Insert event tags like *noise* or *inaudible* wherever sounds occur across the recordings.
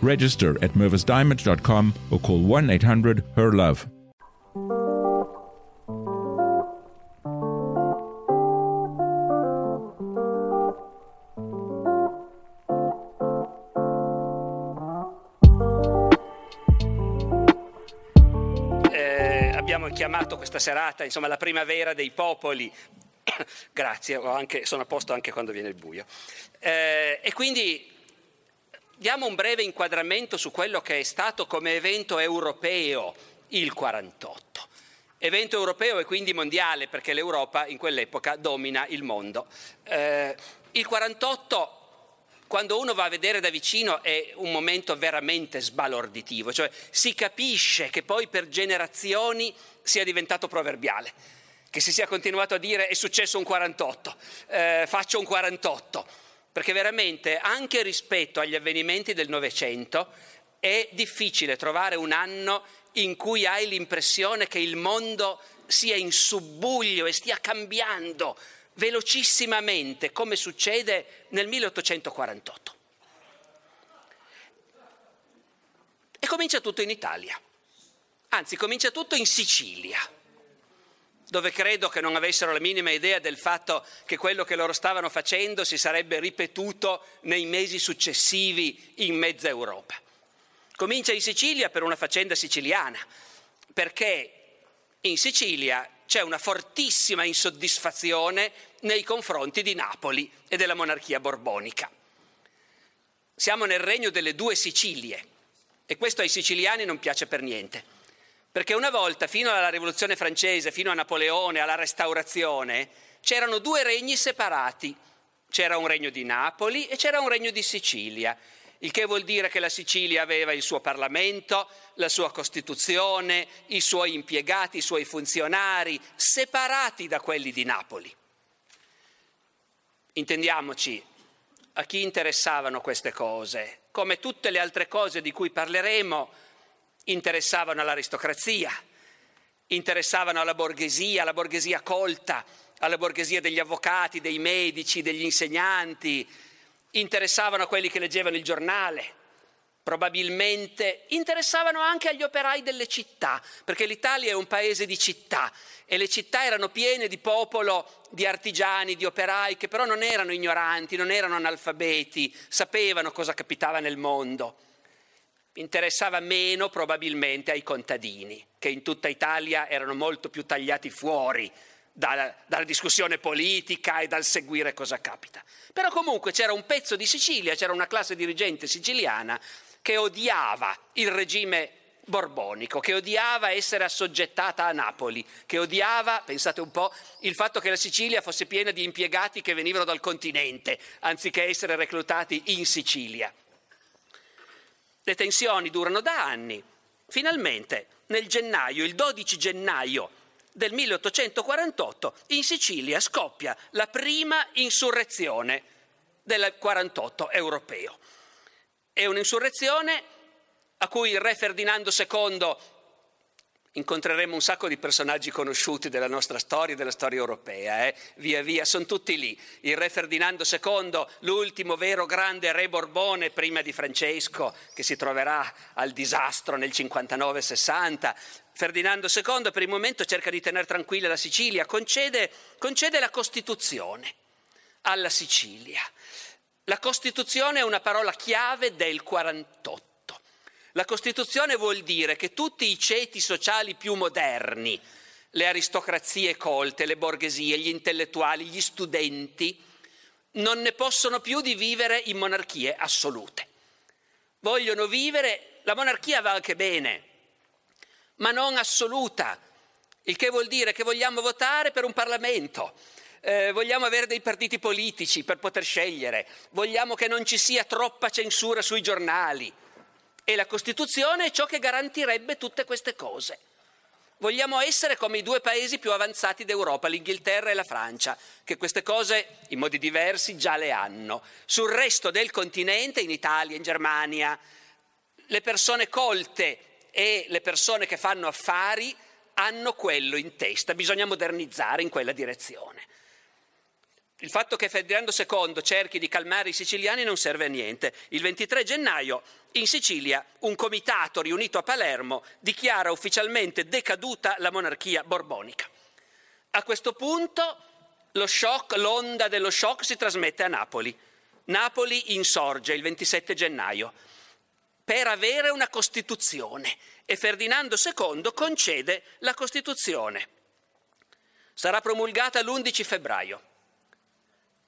Register at mervisdiamond.com or call 1 800 HER LOVE. Eh, abbiamo chiamato questa serata insomma, la primavera dei popoli. *coughs* Grazie, anche- sono a posto anche quando viene il buio. Eh, e quindi diamo un breve inquadramento su quello che è stato come evento europeo il 48. Evento europeo e quindi mondiale perché l'Europa in quell'epoca domina il mondo. Eh, il 48 quando uno va a vedere da vicino è un momento veramente sbalorditivo, cioè si capisce che poi per generazioni sia diventato proverbiale, che si sia continuato a dire è successo un 48, eh, faccio un 48, perché veramente anche rispetto agli avvenimenti del Novecento è difficile trovare un anno in cui hai l'impressione che il mondo sia in subbuglio e stia cambiando velocissimamente come succede nel 1848. E comincia tutto in Italia, anzi comincia tutto in Sicilia, dove credo che non avessero la minima idea del fatto che quello che loro stavano facendo si sarebbe ripetuto nei mesi successivi in mezza Europa. Comincia in Sicilia per una faccenda siciliana, perché in Sicilia c'è una fortissima insoddisfazione nei confronti di Napoli e della monarchia borbonica. Siamo nel regno delle due Sicilie e questo ai siciliani non piace per niente, perché una volta, fino alla Rivoluzione francese, fino a Napoleone, alla Restaurazione, c'erano due regni separati. C'era un regno di Napoli e c'era un regno di Sicilia il che vuol dire che la Sicilia aveva il suo Parlamento, la sua Costituzione, i suoi impiegati, i suoi funzionari, separati da quelli di Napoli. Intendiamoci, a chi interessavano queste cose? Come tutte le altre cose di cui parleremo, interessavano all'aristocrazia, interessavano alla borghesia, alla borghesia colta, alla borghesia degli avvocati, dei medici, degli insegnanti, interessavano a quelli che leggevano il giornale, probabilmente interessavano anche agli operai delle città, perché l'Italia è un paese di città e le città erano piene di popolo, di artigiani, di operai che però non erano ignoranti, non erano analfabeti, sapevano cosa capitava nel mondo. Interessava meno probabilmente ai contadini, che in tutta Italia erano molto più tagliati fuori dalla, dalla, discussione politica e dal seguire cosa capita. Però comunque c'era un pezzo di Sicilia, c'era una classe dirigente siciliana che odiava il regime borbonico, che odiava essere assoggettata a Napoli, che odiava, pensate un po', il fatto che la Sicilia fosse piena di impiegati che venivano dal continente, anziché essere reclutati in Sicilia. Le tensioni durano da anni. Finalmente, nel gennaio, il 12 gennaio del 1848 in Sicilia scoppia la prima insurrezione del 48 europeo. È un'insurrezione a cui il re Ferdinando II incontreremo un sacco di personaggi conosciuti della nostra storia e della storia europea, eh? via via, sono tutti lì. Il re Ferdinando II, l'ultimo vero grande re Borbone prima di Francesco, che si troverà al disastro nel 59-60. Ferdinando II per il momento cerca di tenere tranquilla la Sicilia, concede, concede la Costituzione alla Sicilia. La Costituzione è una parola chiave del 48. La Costituzione vuol dire che tutti i ceti sociali più moderni, le aristocrazie colte, le borghesie, gli intellettuali, gli studenti, non ne possono più di vivere in monarchie assolute. Vogliono vivere, la monarchia va anche bene, ma non assoluta, il che vuol dire che vogliamo votare per un Parlamento, eh, vogliamo avere dei partiti politici per poter scegliere, vogliamo che non ci sia troppa censura sui giornali e la Costituzione è ciò che garantirebbe tutte queste cose. Vogliamo essere come i due paesi più avanzati d'Europa, l'Inghilterra e la Francia, che queste cose in modi diversi già le hanno. Sul resto del continente, in Italia, in Germania, le persone colte e le persone che fanno affari hanno quello in testa, bisogna modernizzare in quella direzione. Il fatto che Ferdinando II cerchi di calmare i siciliani non serve a niente. Il 23 gennaio in Sicilia un comitato riunito a Palermo dichiara ufficialmente decaduta la monarchia borbonica. A questo punto shock, l'onda dello shock si trasmette a Napoli. Napoli insorge il 27 gennaio per avere una Costituzione e Ferdinando II concede la Costituzione. Sarà promulgata l'11 febbraio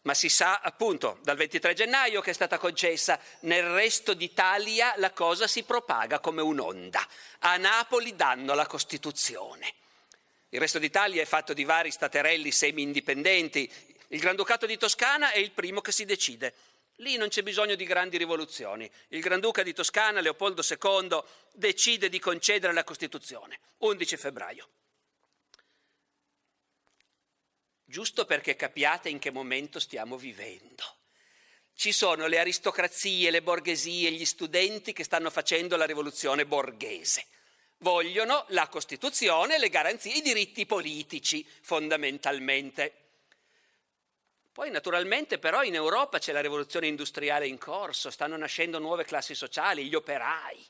ma si sa appunto dal 23 gennaio che è stata concessa, nel resto d'Italia la cosa si propaga come un'onda. A Napoli danno la Costituzione. Il resto d'Italia è fatto di vari staterelli semi-indipendenti. Il Granducato di Toscana è il primo che si decide. Lì non c'è bisogno di grandi rivoluzioni. Il Granduca di Toscana, Leopoldo II, decide di concedere la Costituzione. 11 febbraio. Giusto perché capiate in che momento stiamo vivendo. Ci sono le aristocrazie, le borghesie, gli studenti che stanno facendo la rivoluzione borghese. Vogliono la Costituzione, le garanzie, i diritti politici, fondamentalmente. Poi naturalmente però in Europa c'è la rivoluzione industriale in corso, stanno nascendo nuove classi sociali, gli operai.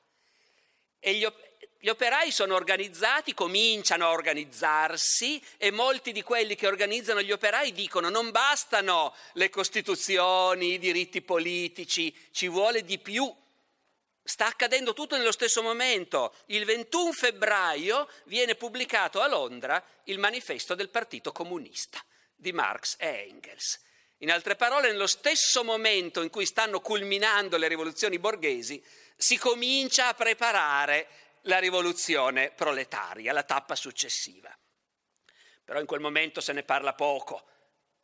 E gli, operai gli operai sono organizzati, cominciano a organizzarsi e molti di quelli che organizzano gli operai dicono non bastano le costituzioni, i diritti politici, ci vuole di più. Sta accadendo tutto nello stesso momento. Il 21 febbraio viene pubblicato a Londra il manifesto del Partito Comunista di Marx e Engels. In altre parole, nello stesso momento in cui stanno culminando le rivoluzioni borghesi, si comincia a preparare la rivoluzione proletaria, la tappa successiva. Però in quel momento se ne parla poco.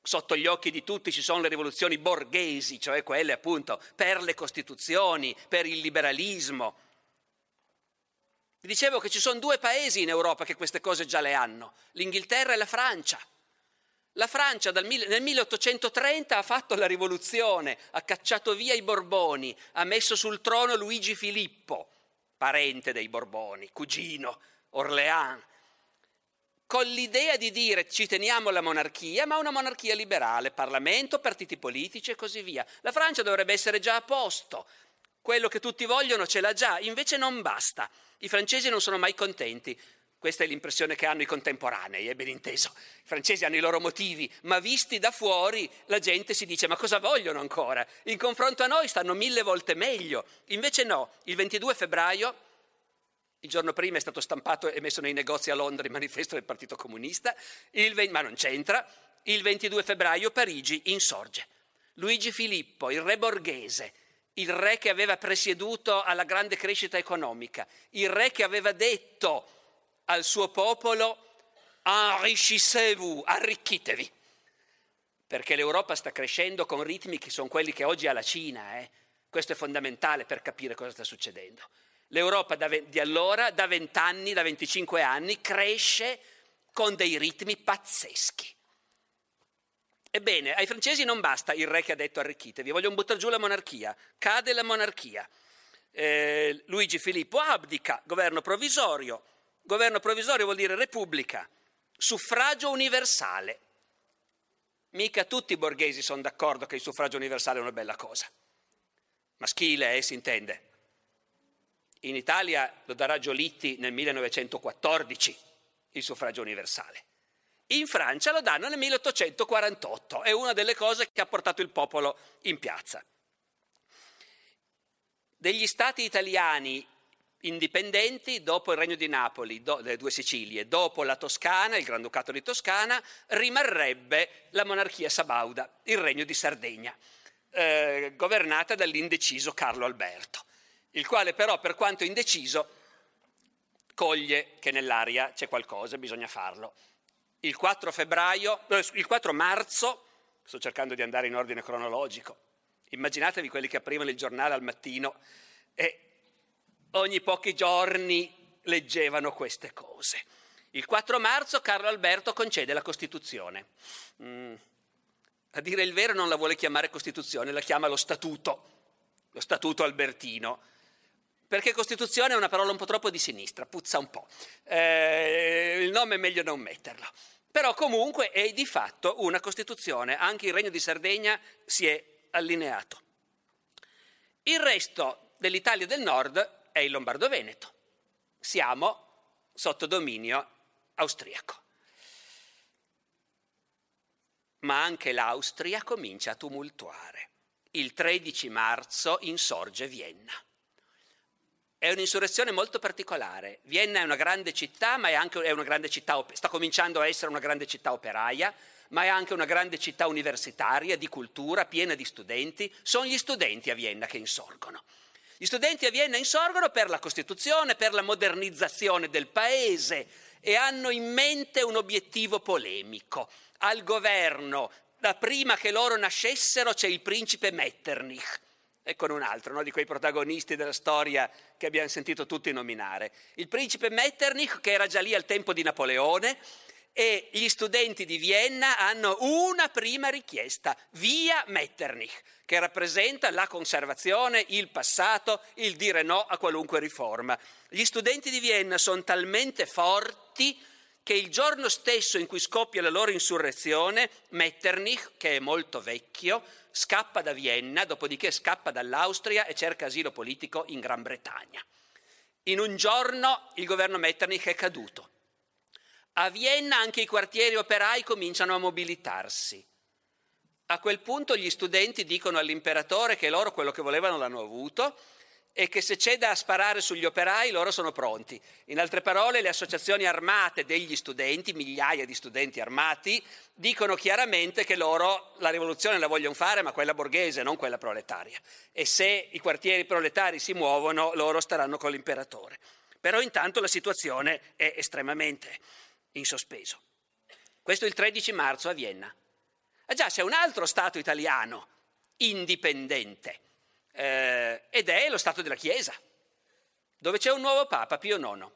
Sotto gli occhi di tutti ci sono le rivoluzioni borghesi, cioè quelle appunto per le costituzioni, per il liberalismo. Vi dicevo che ci sono due paesi in Europa che queste cose già le hanno, l'Inghilterra e la Francia. La Francia nel 1830 ha fatto la rivoluzione, ha cacciato via i Borboni, ha messo sul trono Luigi Filippo parente dei Borboni, cugino, Orléans, con l'idea di dire ci teniamo la monarchia, ma una monarchia liberale, Parlamento, partiti politici e così via. La Francia dovrebbe essere già a posto, quello che tutti vogliono ce l'ha già, invece non basta. I francesi non sono mai contenti. Questa è l'impressione che hanno i contemporanei, è ben inteso. I francesi hanno i loro motivi, ma visti da fuori la gente si dice ma cosa vogliono ancora? In confronto a noi stanno mille volte meglio. Invece no, il 22 febbraio, il giorno prima è stato stampato e messo nei negozi a Londra il manifesto del Partito Comunista, 20, ma non c'entra, il 22 febbraio Parigi insorge. Luigi Filippo, il re borghese, il re che aveva presieduto alla grande crescita economica, il re che aveva detto al suo popolo enrichissez-vous, arricchitevi, perché l'Europa sta crescendo con ritmi che sono quelli che oggi ha la Cina. Eh? Questo è fondamentale per capire cosa sta succedendo. L'Europa di allora, da 20 anni, da 25 anni, cresce con dei ritmi pazzeschi. Ebbene, ai francesi non basta il re che ha detto arricchitevi, vogliono buttare giù la monarchia, cade la monarchia. Eh, Luigi Filippo abdica, governo provvisorio, Governo provvisorio vuol dire repubblica, suffragio universale. Mica tutti i borghesi sono d'accordo che il suffragio universale è una bella cosa. Maschile, eh, si intende. In Italia lo darà Giolitti nel 1914, il suffragio universale. In Francia lo danno nel 1848, è una delle cose che ha portato il popolo in piazza. Degli stati italiani indipendenti dopo il Regno di Napoli, do, le due Sicilie, dopo la Toscana, il Granducato di Toscana, rimarrebbe la monarchia sabauda, il Regno di Sardegna, eh, governata dall'indeciso Carlo Alberto, il quale però per quanto indeciso coglie che nell'aria c'è qualcosa, bisogna farlo. Il 4 febbraio, il 4 marzo, sto cercando di andare in ordine cronologico, immaginatevi quelli che aprivano il giornale al mattino e ogni pochi giorni leggevano queste cose. Il 4 marzo Carlo Alberto concede la Costituzione. Mm. A dire il vero non la vuole chiamare Costituzione, la chiama lo Statuto, lo Statuto albertino, perché Costituzione è una parola un po' troppo di sinistra, puzza un po'. Eh, il nome è meglio non metterlo. Però comunque è di fatto una Costituzione, anche il Regno di Sardegna si è allineato. Il resto dell'Italia del Nord è il Lombardo-Veneto. Siamo sotto dominio austriaco. Ma anche l'Austria comincia a tumultuare. Il 13 marzo insorge Vienna. È un'insurrezione molto particolare. Vienna è una grande città, ma è anche è una grande città, sta cominciando a essere una grande città operaia, ma è anche una grande città universitaria, di cultura, piena di studenti. Sono gli studenti a Vienna che insorgono. Gli studenti a Vienna insorgono per la Costituzione, per la modernizzazione del paese e hanno in mente un obiettivo polemico. Al governo, da prima che loro nascessero, c'è il principe Metternich e con un altro no, di quei protagonisti della storia che abbiamo sentito tutti nominare. Il principe Metternich, che era già lì al tempo di Napoleone, e gli studenti di Vienna hanno una prima richiesta, via Metternich, che rappresenta la conservazione, il passato, il dire no a qualunque riforma. Gli studenti di Vienna sono talmente forti che il giorno stesso in cui scoppia la loro insurrezione, Metternich, che è molto vecchio, scappa da Vienna, dopodiché scappa dall'Austria e cerca asilo politico in Gran Bretagna. In un giorno il governo Metternich è caduto. A Vienna anche i quartieri operai cominciano a mobilitarsi. A quel punto gli studenti dicono all'imperatore che loro quello che volevano l'hanno avuto e che se c'è da sparare sugli operai loro sono pronti. In altre parole, le associazioni armate degli studenti, migliaia di studenti armati, dicono chiaramente che loro la rivoluzione la vogliono fare, ma quella borghese, non quella proletaria. E se i quartieri proletari si muovono, loro staranno con l'imperatore. Però intanto la situazione è estremamente in sospeso. Questo il 13 marzo a Vienna. Ah già, c'è un altro Stato italiano indipendente eh, ed è lo Stato della Chiesa, dove c'è un nuovo Papa, Pio IX.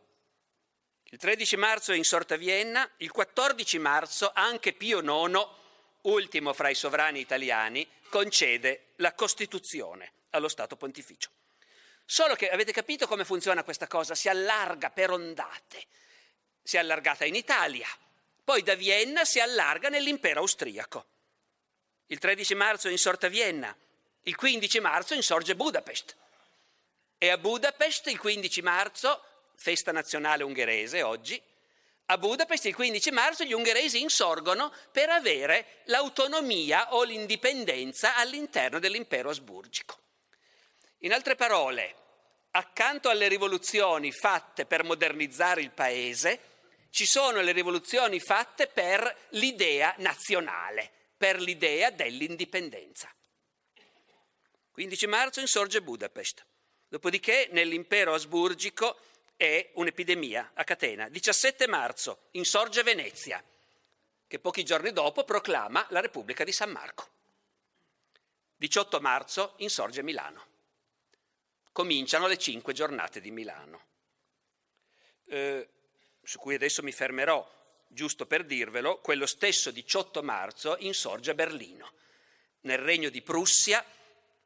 Il 13 marzo è insorta Vienna, il 14 marzo anche Pio IX, ultimo fra i sovrani italiani, concede la Costituzione allo Stato Pontificio. Solo che avete capito come funziona questa cosa? Si allarga per ondate si è allargata in Italia, poi da Vienna si allarga nell'impero austriaco. Il 13 marzo insorta Vienna, il 15 marzo insorge Budapest e a Budapest il 15 marzo, festa nazionale ungherese oggi, a Budapest il 15 marzo gli ungheresi insorgono per avere l'autonomia o l'indipendenza all'interno dell'impero asburgico. In altre parole, accanto alle rivoluzioni fatte per modernizzare il paese, ci sono le rivoluzioni fatte per l'idea nazionale, per l'idea dell'indipendenza. 15 marzo insorge Budapest, dopodiché nell'impero asburgico è un'epidemia a catena. 17 marzo insorge Venezia, che pochi giorni dopo proclama la Repubblica di San Marco. 18 marzo insorge Milano. Cominciano le cinque giornate di Milano. Eh, su cui adesso mi fermerò, giusto per dirvelo, quello stesso 18 marzo insorge a Berlino. Nel regno di Prussia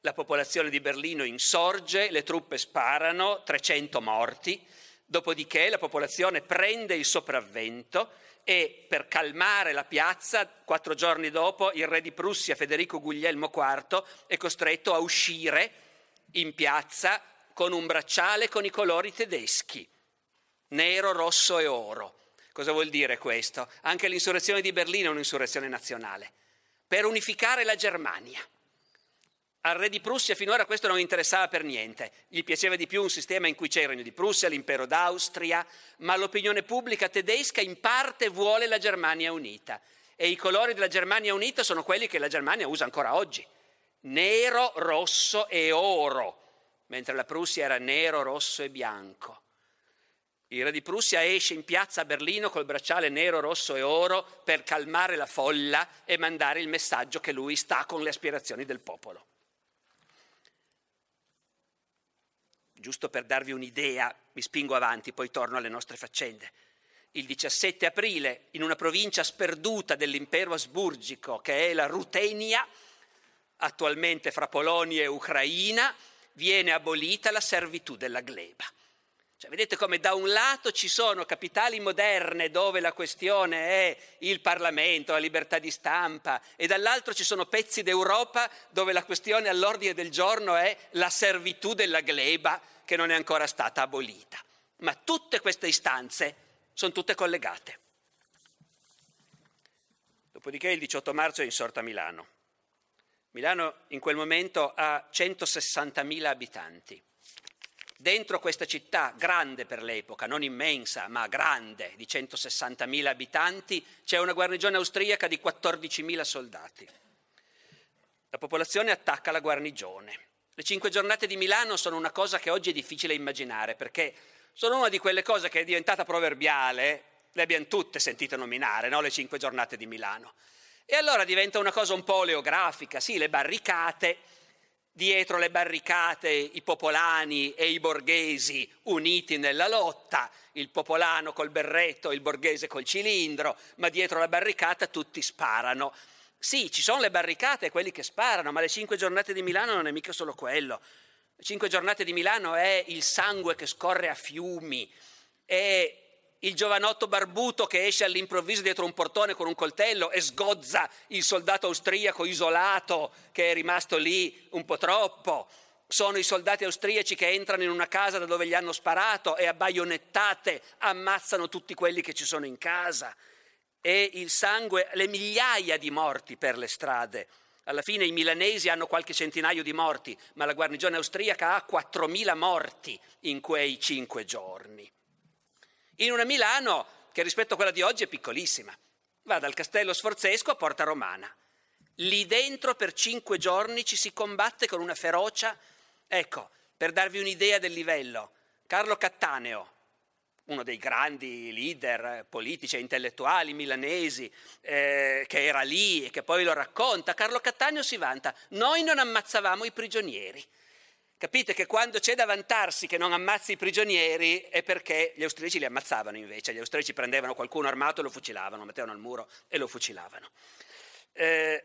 la popolazione di Berlino insorge, le truppe sparano, 300 morti, dopodiché la popolazione prende il sopravvento e per calmare la piazza, quattro giorni dopo, il re di Prussia, Federico Guglielmo IV, è costretto a uscire in piazza con un bracciale con i colori tedeschi nero, rosso e oro. Cosa vuol dire questo? Anche l'insurrezione di Berlino è un'insurrezione nazionale, per unificare la Germania. Al re di Prussia finora questo non interessava per niente, gli piaceva di più un sistema in cui c'è il regno di Prussia, l'impero d'Austria, ma l'opinione pubblica tedesca in parte vuole la Germania unita e i colori della Germania unita sono quelli che la Germania usa ancora oggi, nero, rosso e oro, mentre la Prussia era nero, rosso e bianco. Il re di Prussia esce in piazza a Berlino col bracciale nero, rosso e oro per calmare la folla e mandare il messaggio che lui sta con le aspirazioni del popolo. giusto per darvi un'idea, mi spingo avanti, poi torno alle nostre faccende. Il 17 aprile, in una provincia sperduta dell'impero asburgico, che è la Rutenia, attualmente fra Polonia e Ucraina, viene abolita la servitù della gleba. Cioè, vedete come da un lato ci sono capitali moderne dove la questione è il Parlamento, la libertà di stampa e dall'altro ci sono pezzi d'Europa dove la questione all'ordine del giorno è la servitù della gleba che non è ancora stata abolita. Ma tutte queste istanze sono tutte collegate. Dopodiché il 18 marzo è insorta Milano. Milano in quel momento ha 160.000 abitanti. Dentro questa città, grande per l'epoca, non immensa, ma grande, di 160.000 abitanti, c'è una guarnigione austriaca di 14.000 soldati. La popolazione attacca la guarnigione. Le cinque giornate di Milano sono una cosa che oggi è difficile immaginare perché sono una di quelle cose che è diventata proverbiale, le abbiamo tutte sentite nominare, no? le cinque giornate di Milano. E allora diventa una cosa un po' oleografica, sì, le barricate, dietro le barricate i popolani e i borghesi uniti nella lotta, il popolano col berretto, il borghese col cilindro, ma dietro la barricata tutti sparano. Sì, ci sono le barricate, quelli che sparano, ma le cinque giornate di Milano non è mica solo quello. Le cinque giornate di Milano è il sangue che scorre a fiumi, è il giovanotto barbuto che esce all'improvviso dietro un portone con un coltello e sgozza il soldato austriaco isolato che è rimasto lì un po' troppo. Sono i soldati austriaci che entrano in una casa da dove gli hanno sparato e a baionettate ammazzano tutti quelli che ci sono in casa e il sangue, le migliaia di morti per le strade. Alla fine i milanesi hanno qualche centinaio di morti, ma la guarnigione austriaca ha 4.000 morti in quei cinque giorni. In una Milano che rispetto a quella di oggi è piccolissima. Va dal castello sforzesco a Porta Romana. Lì dentro per cinque giorni ci si combatte con una ferocia. Ecco, per darvi un'idea del livello, Carlo Cattaneo, uno dei grandi leader politici e intellettuali milanesi eh, che era lì e che poi lo racconta, Carlo Cattaneo si vanta, noi non ammazzavamo i prigionieri. Capite che quando c'è da vantarsi che non ammazzi i prigionieri è perché gli austriaci li ammazzavano invece, gli austriaci prendevano qualcuno armato e lo fucilavano, mettevano al muro e lo fucilavano. Eh,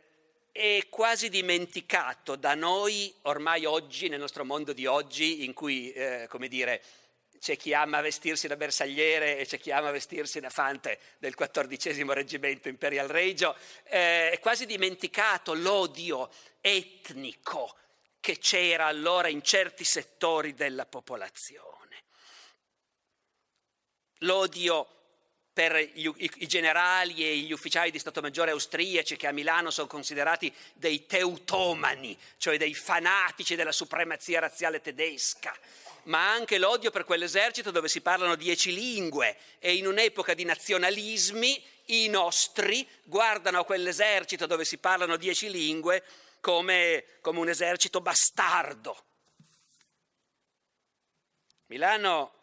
è quasi dimenticato da noi ormai oggi, nel nostro mondo di oggi, in cui, eh, come dire, c'è chi ama vestirsi da bersagliere e c'è chi ama vestirsi da fante del quattordicesimo reggimento Imperial Regio, eh, è quasi dimenticato l'odio etnico che c'era allora in certi settori della popolazione. L'odio per gli, i, i, generali e gli ufficiali di Stato Maggiore austriaci che a Milano sono considerati dei teutomani, cioè dei fanatici della supremazia razziale tedesca ma anche l'odio per quell'esercito dove si parlano dieci lingue e in un'epoca di nazionalismi i nostri guardano a quell'esercito dove si parlano dieci lingue come, come un esercito bastardo. Milano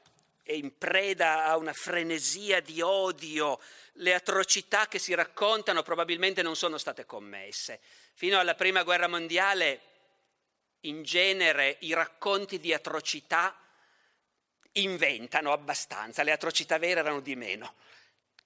è in preda a una frenesia di odio, le atrocità che si raccontano probabilmente non sono state commesse. Fino alla Prima Guerra Mondiale in genere i racconti di atrocità inventano abbastanza, le atrocità vere erano di meno.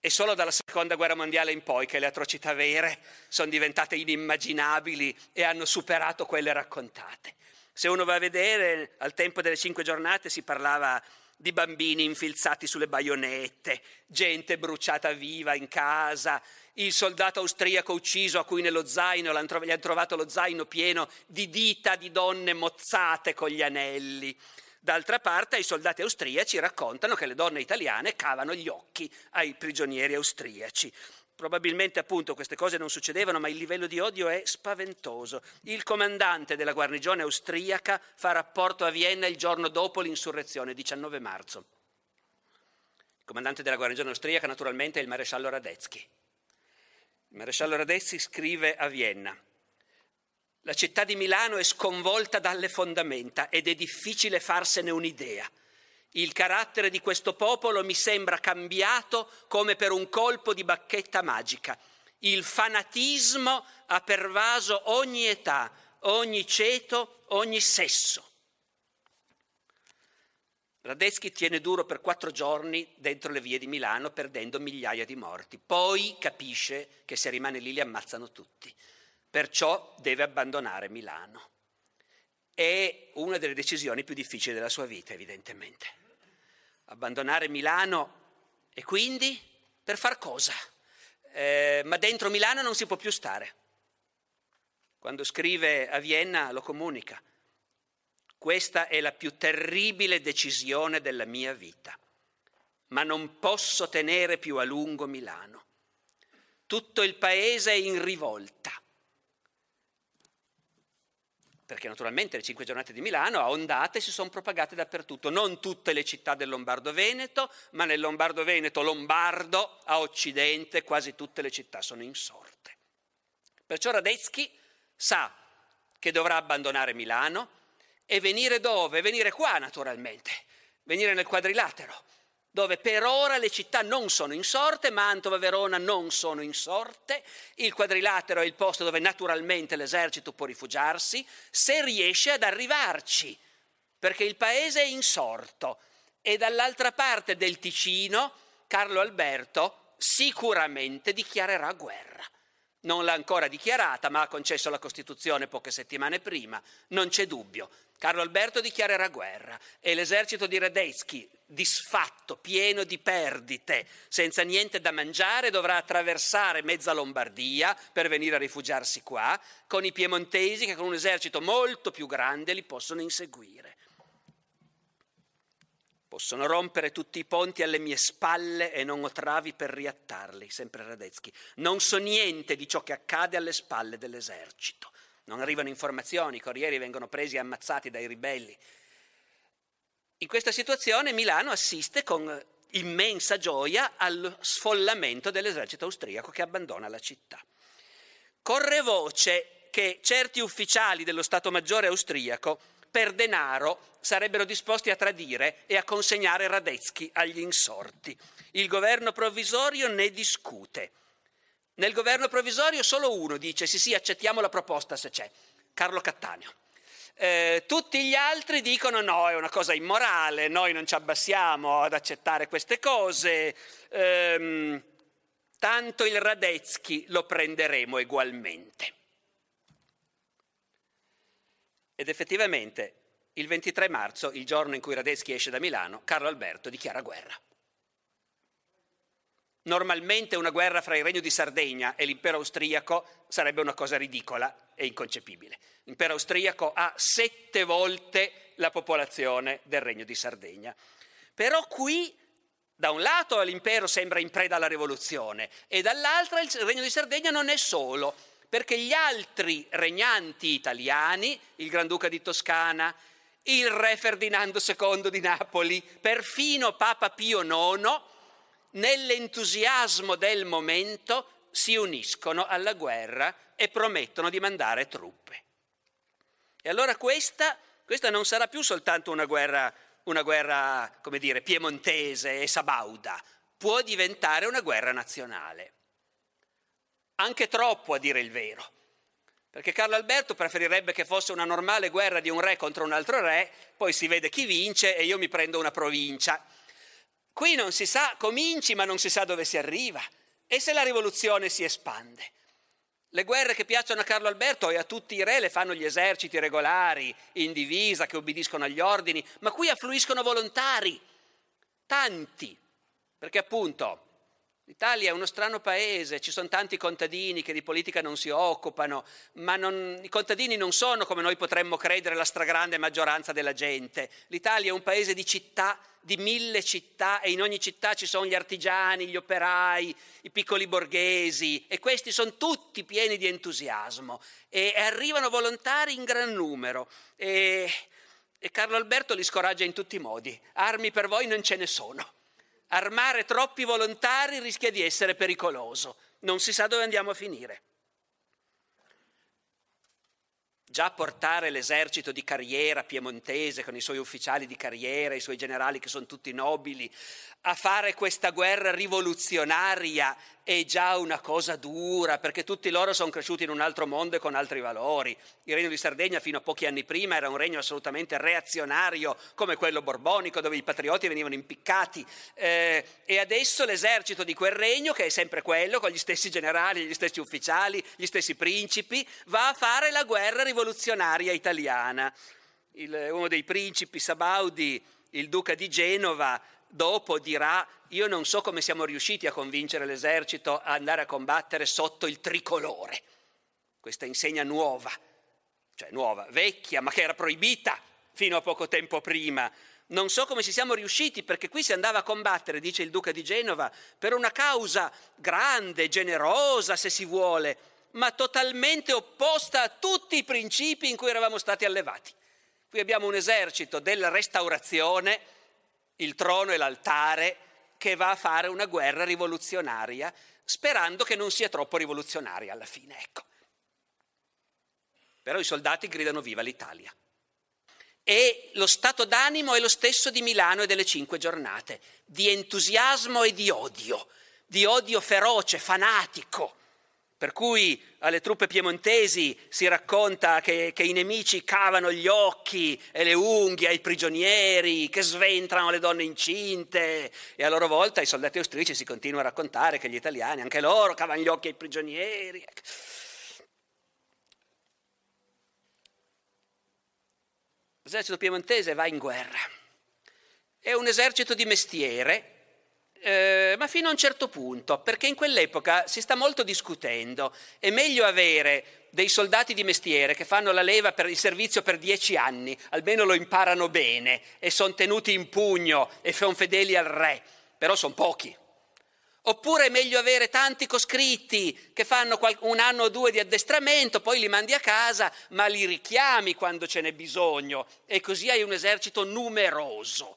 È solo dalla seconda guerra mondiale in poi che le atrocità vere sono diventate inimmaginabili e hanno superato quelle raccontate. Se uno va a vedere, al tempo delle cinque giornate si parlava di bambini infilzati sulle baionette, gente bruciata viva in casa, il soldato austriaco ucciso a cui nello zaino gli hanno trovato lo zaino pieno di dita di donne mozzate con gli anelli. D'altra parte i soldati austriaci raccontano che le donne italiane cavano gli occhi ai prigionieri austriaci. probabilmente appunto queste cose non succedevano, ma il livello di odio è spaventoso. Il comandante della guarnigione austriaca fa rapporto a Vienna il giorno dopo l'insurrezione, 19 marzo. Il comandante della guarnigione austriaca naturalmente è il maresciallo Radetzky. Il maresciallo Radetzky scrive a Vienna, la città di Milano è sconvolta dalle fondamenta ed è difficile farsene un'idea. Il carattere di questo popolo mi sembra cambiato come per un colpo di bacchetta magica. Il fanatismo ha pervaso ogni età, ogni ceto, ogni sesso. Radetzky tiene duro per quattro giorni dentro le vie di Milano perdendo migliaia di morti. Poi capisce che se rimane lì li ammazzano tutti perciò deve abbandonare Milano. È una delle decisioni più difficili della sua vita, evidentemente. Abbandonare Milano e quindi per far cosa? Eh, ma dentro Milano non si può più stare. Quando scrive a Vienna lo comunica. Questa è la più terribile decisione della mia vita, ma non posso tenere più a lungo Milano. Tutto il paese è in rivolta perché naturalmente le cinque giornate di Milano a ondate si sono propagate dappertutto, non tutte le città del Lombardo-Veneto, ma nel Lombardo-Veneto lombardo a occidente quasi tutte le città sono insorte. Perciò Radetzky sa che dovrà abbandonare Milano e venire dove? Venire qua naturalmente, venire nel quadrilatero, dove per ora le città non sono insorte, Mantova e Verona non sono insorte, il quadrilatero è il posto dove naturalmente l'esercito può rifugiarsi, se riesce ad arrivarci, perché il paese è insorto e dall'altra parte del Ticino Carlo Alberto sicuramente dichiarerà guerra. Non l'ha ancora dichiarata, ma ha concesso la Costituzione poche settimane prima, non c'è dubbio. Carlo Alberto dichiarerà guerra e l'esercito di Radetzky, disfatto, pieno di perdite, senza niente da mangiare, dovrà attraversare mezza Lombardia per venire a rifugiarsi qua, con i piemontesi che con un esercito molto più grande li possono inseguire. Possono rompere tutti i ponti alle mie spalle e non ho travi per riattarli, sempre Radetzky. Non so niente di ciò che accade alle spalle dell'esercito non arrivano informazioni, i corrieri vengono presi e ammazzati dai ribelli. In questa situazione Milano assiste con immensa gioia allo sfollamento dell'esercito austriaco che abbandona la città. Corre voce che certi ufficiali dello Stato Maggiore austriaco per denaro sarebbero disposti a tradire e a consegnare Radetzky agli insorti. Il governo provvisorio ne discute. Nel governo provvisorio solo uno dice sì sì accettiamo la proposta se c'è, Carlo Cattaneo. Eh, tutti gli altri dicono no, è una cosa immorale, noi non ci abbassiamo ad accettare queste cose, ehm, tanto il Radetzky lo prenderemo ugualmente. Ed effettivamente il 23 marzo, il giorno in cui Radetzky esce da Milano, Carlo Alberto dichiara guerra. Normalmente una guerra fra il Regno di Sardegna e l'impero austriaco sarebbe una cosa ridicola e inconcepibile. L'impero austriaco ha sette volte la popolazione del Regno di Sardegna. Però qui, da un lato, l'impero sembra in preda alla rivoluzione e dall'altro il Regno di Sardegna non è solo, perché gli altri regnanti italiani, il Granduca di Toscana, il re Ferdinando II di Napoli, perfino Papa Pio IX, nell'entusiasmo del momento si uniscono alla guerra e promettono di mandare truppe. E allora questa, questa non sarà più soltanto una guerra, una guerra, come dire, piemontese e sabauda, può diventare una guerra nazionale. Anche troppo, a dire il vero. Perché Carlo Alberto preferirebbe che fosse una normale guerra di un re contro un altro re, poi si vede chi vince e io mi prendo una provincia. Qui non si sa, cominci ma non si sa dove si arriva. E se la rivoluzione si espande? Le guerre che piacciono a Carlo Alberto e a tutti i re le fanno gli eserciti regolari, in divisa, che obbediscono agli ordini, ma qui affluiscono volontari, tanti, perché appunto L'Italia è uno strano paese, ci sono tanti contadini che di politica non si occupano, ma non, i contadini non sono come noi potremmo credere la stragrande maggioranza della gente. L'Italia è un paese di città, di mille città e in ogni città ci sono gli artigiani, gli operai, i piccoli borghesi e questi sono tutti pieni di entusiasmo e, arrivano volontari in gran numero. E, e Carlo Alberto li scoraggia in tutti i modi. Armi per voi non ce ne sono. Armare troppi volontari rischia di essere pericoloso, non si sa dove andiamo a finire. Già portare l'esercito di carriera piemontese con i suoi ufficiali di carriera, i suoi generali che sono tutti nobili, a fare questa guerra rivoluzionaria è già una cosa dura, perché tutti loro sono cresciuti in un altro mondo e con altri valori. Il regno di Sardegna fino a pochi anni prima era un regno assolutamente reazionario, come quello borbonico, dove i patrioti venivano impiccati. Eh, e adesso l'esercito di quel regno, che è sempre quello, con gli stessi generali, gli stessi ufficiali, gli stessi principi, va a fare la guerra rivoluzionaria italiana. Il, uno dei principi, Sabaudi, il duca di Genova, dopo dirà io non so come siamo riusciti a convincere l'esercito a andare a combattere sotto il tricolore, questa insegna nuova, cioè nuova, vecchia, ma che era proibita fino a poco tempo prima. Non so come ci siamo riusciti perché qui si andava a combattere, dice il duca di Genova, per una causa grande, generosa se si vuole, ma totalmente opposta a tutti i principi in cui eravamo stati allevati. Qui abbiamo un esercito della restaurazione, il trono e l'altare, che va a fare una guerra rivoluzionaria, sperando che non sia troppo rivoluzionaria alla fine. Ecco. Però i soldati gridano viva l'Italia. E lo stato d'animo è lo stesso di Milano e delle cinque giornate, di entusiasmo e di odio, di odio feroce, fanatico, per cui alle truppe piemontesi si racconta che, che, i nemici cavano gli occhi e le unghie ai prigionieri, che sventrano le donne incinte e a loro volta i soldati austriaci si continuano a raccontare che gli italiani, anche loro, cavano gli occhi ai prigionieri. L'esercito piemontese va in guerra. È un esercito di mestiere eh, ma fino a un certo punto, perché in quell'epoca si sta molto discutendo, è meglio avere dei soldati di mestiere che fanno la leva per il servizio per dieci anni, almeno lo imparano bene e sono tenuti in pugno e sono fedeli al re, però sono pochi. Oppure è meglio avere tanti coscritti che fanno un anno o due di addestramento, poi li mandi a casa, ma li richiami quando ce n'è bisogno e così hai un esercito numeroso.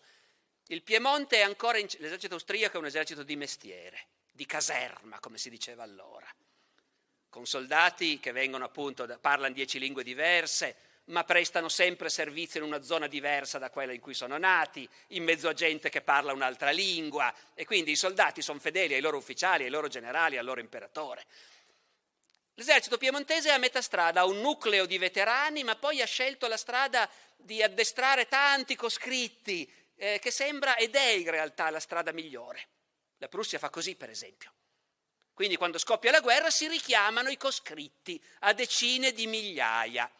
Il Piemonte è ancora in... l'esercito austriaco è un esercito di mestiere, di caserma, come si diceva allora, con soldati che vengono appunto, parlano dieci lingue diverse, ma prestano sempre servizio in una zona diversa da quella in cui sono nati, in mezzo a gente che parla un'altra lingua, e quindi i soldati sono fedeli ai loro ufficiali, ai loro generali, al loro imperatore. L'esercito piemontese è a metà strada, ha un nucleo di veterani, ma poi ha scelto la strada di addestrare tanti coscritti eh, che sembra ed è in realtà la strada migliore. La Prussia fa così, per esempio. Quindi quando scoppia la guerra si richiamano i coscritti a decine di migliaia.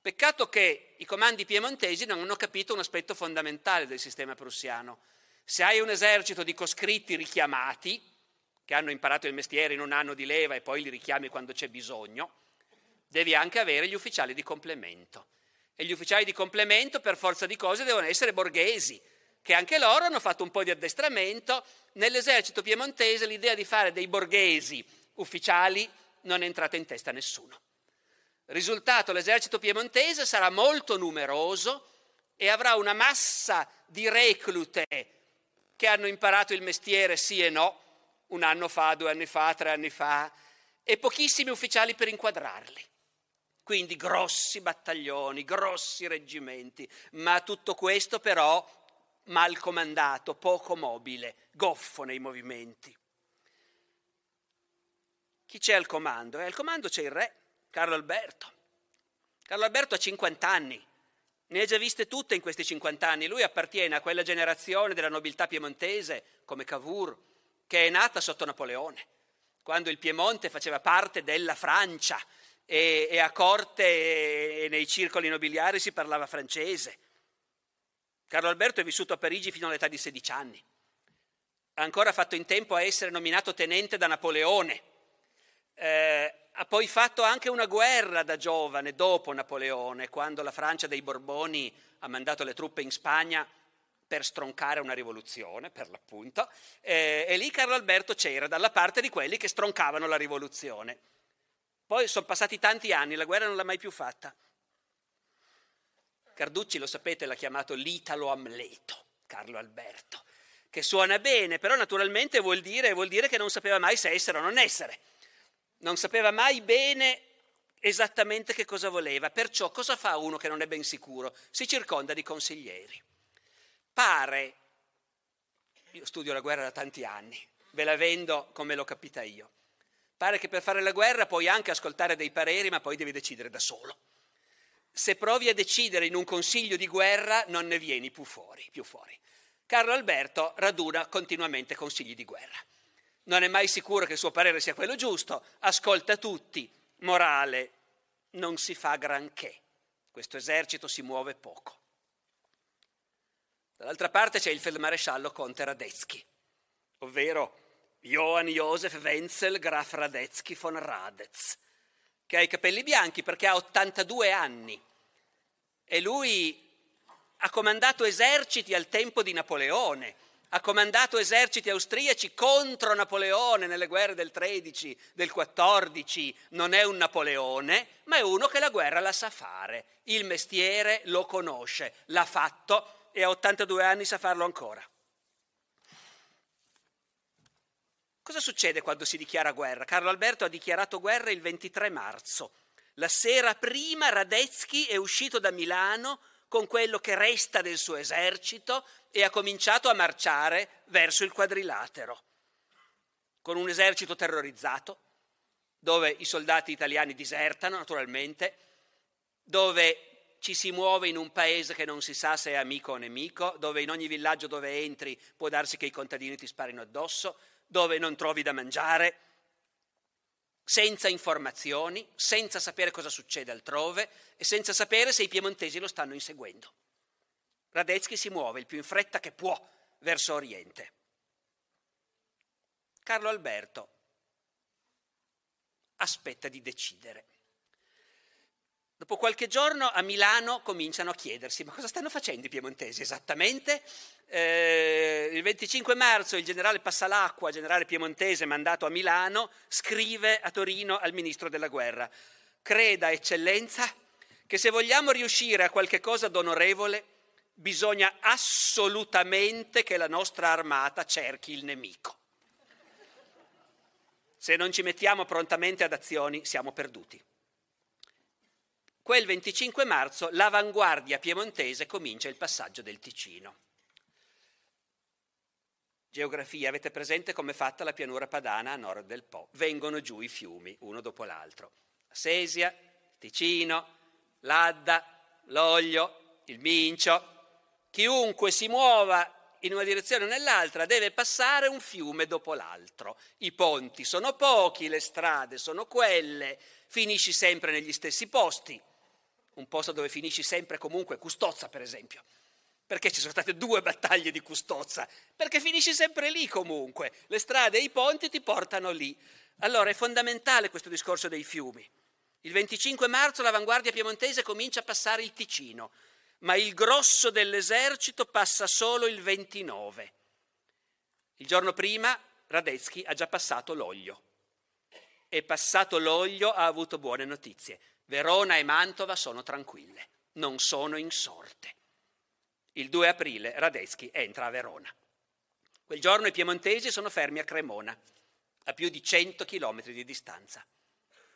Peccato che i comandi piemontesi non hanno capito un aspetto fondamentale del sistema prussiano. Se hai un esercito di coscritti richiamati, che hanno imparato il mestiere in un anno di leva e poi li richiami quando c'è bisogno, devi anche avere gli ufficiali di complemento. E gli ufficiali di complemento, per forza di cose, devono essere borghesi, che anche loro hanno fatto un po' di addestramento. Nell'esercito piemontese l'idea di fare dei borghesi ufficiali non è entrata in testa a nessuno. Risultato, l'esercito piemontese sarà molto numeroso e avrà una massa di reclute che hanno imparato il mestiere sì e no, un anno fa, due anni fa, tre anni fa, e pochissimi ufficiali per inquadrarli. Quindi grossi battaglioni, grossi reggimenti, ma tutto questo però mal comandato, poco mobile, goffo nei movimenti. Chi c'è al comando? E al comando c'è il re, Carlo Alberto. Carlo Alberto ha 50 anni, ne ha già viste tutte in questi 50 anni. Lui appartiene a quella generazione della nobiltà piemontese, come Cavour, che è nata sotto Napoleone, quando il Piemonte faceva parte della Francia e, e a corte e nei circoli nobiliari si parlava francese. Carlo Alberto è vissuto a Parigi fino all'età di 16 anni. ha ancora fatto in tempo a essere nominato tenente da Napoleone. Eh, ha poi fatto anche una guerra da giovane, dopo Napoleone, quando la Francia dei Borboni ha mandato le truppe in Spagna per stroncare una rivoluzione, per l'appunto, eh, e lì Carlo Alberto c'era dalla parte di quelli che stroncavano la rivoluzione. Poi sono passati tanti anni, la guerra non l'ha mai più fatta. Carducci, lo sapete, l'ha chiamato l'Italo Amleto, Carlo Alberto, che suona bene, però naturalmente vuol dire, vuol dire che non sapeva mai se essere o non essere non sapeva mai bene esattamente che cosa voleva. Perciò cosa fa uno che non è ben sicuro? Si circonda di consiglieri. Pare, io studio la guerra da tanti anni, ve la vendo come l'ho capita io. Pare che per fare la guerra puoi anche ascoltare dei pareri, ma poi devi decidere da solo. Se provi a decidere in un consiglio di guerra, non ne vieni più fuori. Più fuori. Carlo Alberto raduna continuamente consigli di guerra non è mai sicuro che il suo parere sia quello giusto, ascolta tutti, morale, non si fa granché, questo esercito si muove poco. Dall'altra parte c'è il feldmaresciallo Conte Radetzky, ovvero Johann Josef Wenzel Graf Radetzky von Radetz, che ha i capelli bianchi perché ha 82 anni. E lui ha comandato eserciti al tempo di Napoleone ha comandato eserciti austriaci contro Napoleone nelle guerre del 13, del 14, non è un Napoleone, ma è uno che la guerra la sa fare, il mestiere lo conosce, l'ha fatto e a 82 anni sa farlo ancora. Cosa succede quando si dichiara guerra? Carlo Alberto ha dichiarato guerra il 23 marzo. La sera prima Radetzky è uscito da Milano con quello che resta del suo esercito e ha cominciato a marciare verso il quadrilatero, con un esercito terrorizzato, dove i soldati italiani disertano naturalmente, dove ci si muove in un paese che non si sa se è amico o nemico, dove in ogni villaggio dove entri può darsi che i contadini ti sparino addosso, dove non trovi da mangiare, senza informazioni, senza sapere cosa succede altrove e senza sapere se i piemontesi lo stanno inseguendo. Radetzky si muove il più in fretta che può verso oriente. Carlo Alberto aspetta di decidere. Dopo qualche giorno a Milano cominciano a chiedersi ma cosa stanno facendo i piemontesi esattamente? Eh, il 25 marzo il generale Passalacqua, generale piemontese mandato a Milano, scrive a Torino al ministro della guerra, creda eccellenza che se vogliamo riuscire a qualche cosa d'onorevole bisogna assolutamente che la nostra armata cerchi il nemico. Se non ci mettiamo prontamente ad azioni siamo perduti. Quel 25 marzo l'avanguardia piemontese comincia il passaggio del Ticino. Geografia, avete presente come è fatta la pianura padana a nord del Po? Vengono giù i fiumi, uno dopo l'altro. Sesia, Ticino, l'Adda, l'Oglio, il Mincio, chiunque si muova in una direzione o nell'altra deve passare un fiume dopo l'altro. I ponti sono pochi, le strade sono quelle, finisci sempre negli stessi posti. Un posto dove finisci sempre comunque, Custozza per esempio. Perché ci sono state due battaglie di Custozza? Perché finisci sempre lì comunque. Le strade e i ponti ti portano lì. Allora è fondamentale questo discorso dei fiumi. Il 25 marzo l'avanguardia piemontese comincia a passare il Ticino ma il grosso dell'esercito passa solo il 29. Il giorno prima Radetzky ha già passato l'Oglio e passato l'Oglio ha avuto buone notizie. Verona e Mantova sono tranquille, non sono insorte. Il 2 aprile Radetzky entra a Verona. Quel giorno i piemontesi sono fermi a Cremona, a più di 100 chilometri di distanza.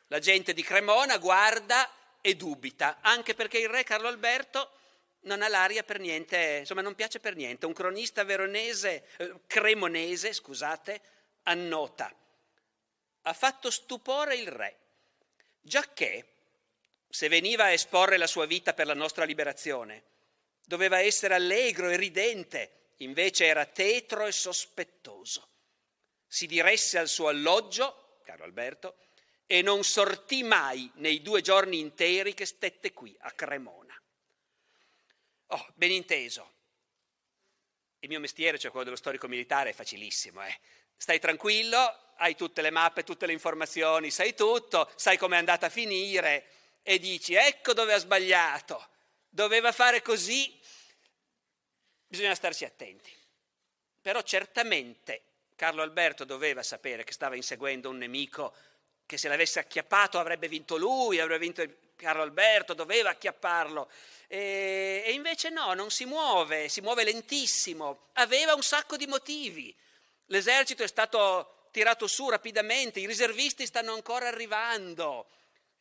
La gente di Cremona guarda e dubita, anche perché il re Carlo Alberto non ha l'aria per niente, insomma non piace per niente. Un cronista veronese, eh, cremonese, scusate, annota. Ha fatto stupore il re, giacché se veniva a esporre la sua vita per la nostra liberazione, doveva essere allegro e ridente, invece era tetro e sospettoso. Si diresse al suo alloggio, caro Alberto, e non sortì mai nei due giorni interi che stette qui a Cremona. Oh, ben inteso. Il mio mestiere, cioè quello dello storico militare, è facilissimo. Eh. Stai tranquillo, hai tutte le mappe, tutte le informazioni, sai tutto, sai com'è andata a finire e dici ecco dove ha sbagliato, doveva fare così. Bisogna starci attenti. Però certamente Carlo Alberto doveva sapere che stava inseguendo un nemico che se l'avesse acchiappato avrebbe vinto lui, avrebbe vinto Carlo Alberto, doveva acchiapparlo. E, e invece no, non si muove, si muove lentissimo. Aveva un sacco di motivi. L'esercito è stato tirato su rapidamente, i riservisti stanno ancora arrivando.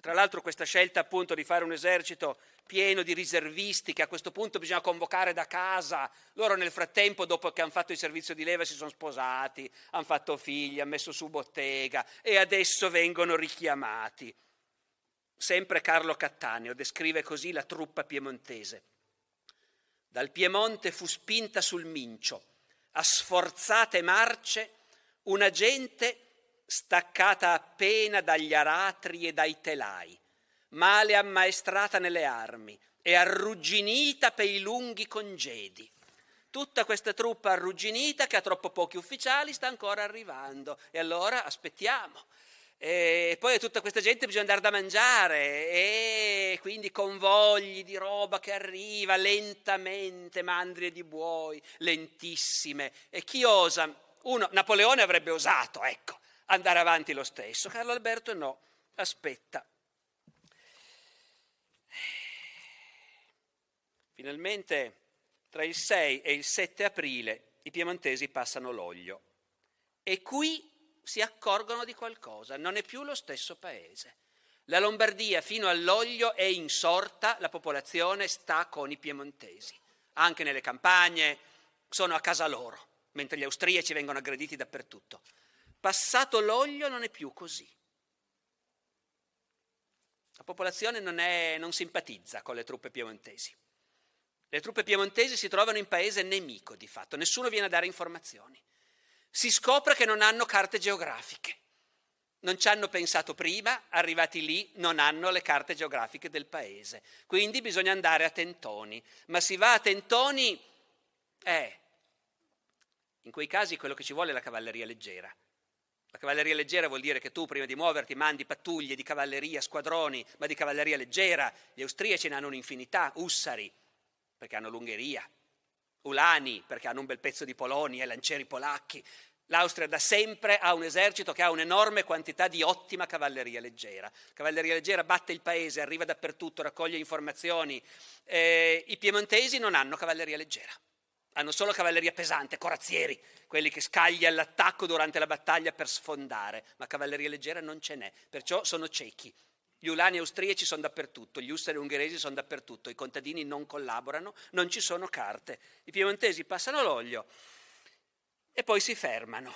Tra l'altro questa scelta appunto di fare un esercito pieno di riservisti che a questo punto bisogna convocare da casa, loro nel frattempo dopo che hanno fatto il servizio di leva si sono sposati, hanno fatto figli, hanno messo su bottega e adesso vengono richiamati. Sempre Carlo Cattaneo descrive così la truppa piemontese. Dal Piemonte fu spinta sul Mincio, a sforzate marce, una gente staccata appena dagli aratri e dai telai, male ammaestrata nelle armi e arrugginita per i lunghi congedi. Tutta questa truppa arrugginita che ha troppo pochi ufficiali sta ancora arrivando e allora aspettiamo. E poi a tutta questa gente bisogna andare da mangiare e quindi convogli di roba che arriva lentamente, mandrie di buoi, lentissime. E chi osa? Uno, Napoleone avrebbe osato, ecco, andare avanti lo stesso. Carlo Alberto no, aspetta. Finalmente tra il 6 e il 7 aprile i piemontesi passano l'olio e qui si accorgono di qualcosa, non è più lo stesso paese. La Lombardia fino all'olio è insorta, la popolazione sta con i piemontesi, anche nelle campagne, sono a casa loro, mentre gli austriaci vengono aggrediti dappertutto. Passato l'olio non è più così. La popolazione non, è, non simpatizza con le truppe piemontesi. Le truppe piemontesi si trovano in paese nemico di fatto, nessuno viene a dare informazioni. Si scopre che non hanno carte geografiche. Non ci hanno pensato prima, arrivati lì non hanno le carte geografiche del paese. Quindi bisogna andare a tentoni. Ma si va a tentoni, eh, in quei casi quello che ci vuole è la cavalleria leggera. La cavalleria leggera vuol dire che tu prima di muoverti mandi pattuglie di cavalleria, squadroni, ma di cavalleria leggera. Gli austriaci ne hanno un'infinità, ussari, perché hanno l'Ungheria, ulani, perché hanno un bel pezzo di Polonia, e lancieri polacchi. L'Austria da sempre ha un esercito che ha un'enorme quantità di ottima cavalleria leggera. Cavalleria leggera batte il paese, arriva dappertutto, raccoglie informazioni. Eh, I piemontesi non hanno cavalleria leggera hanno solo cavalleria pesante, corazzieri, quelli che scaglia all'attacco durante la battaglia per sfondare, ma cavalleria leggera non ce n'è, perciò sono ciechi. Gli ulani austriaci sono dappertutto, gli ussari ungheresi sono dappertutto, i contadini non collaborano, non ci sono carte. I piemontesi passano l'olio e poi si fermano.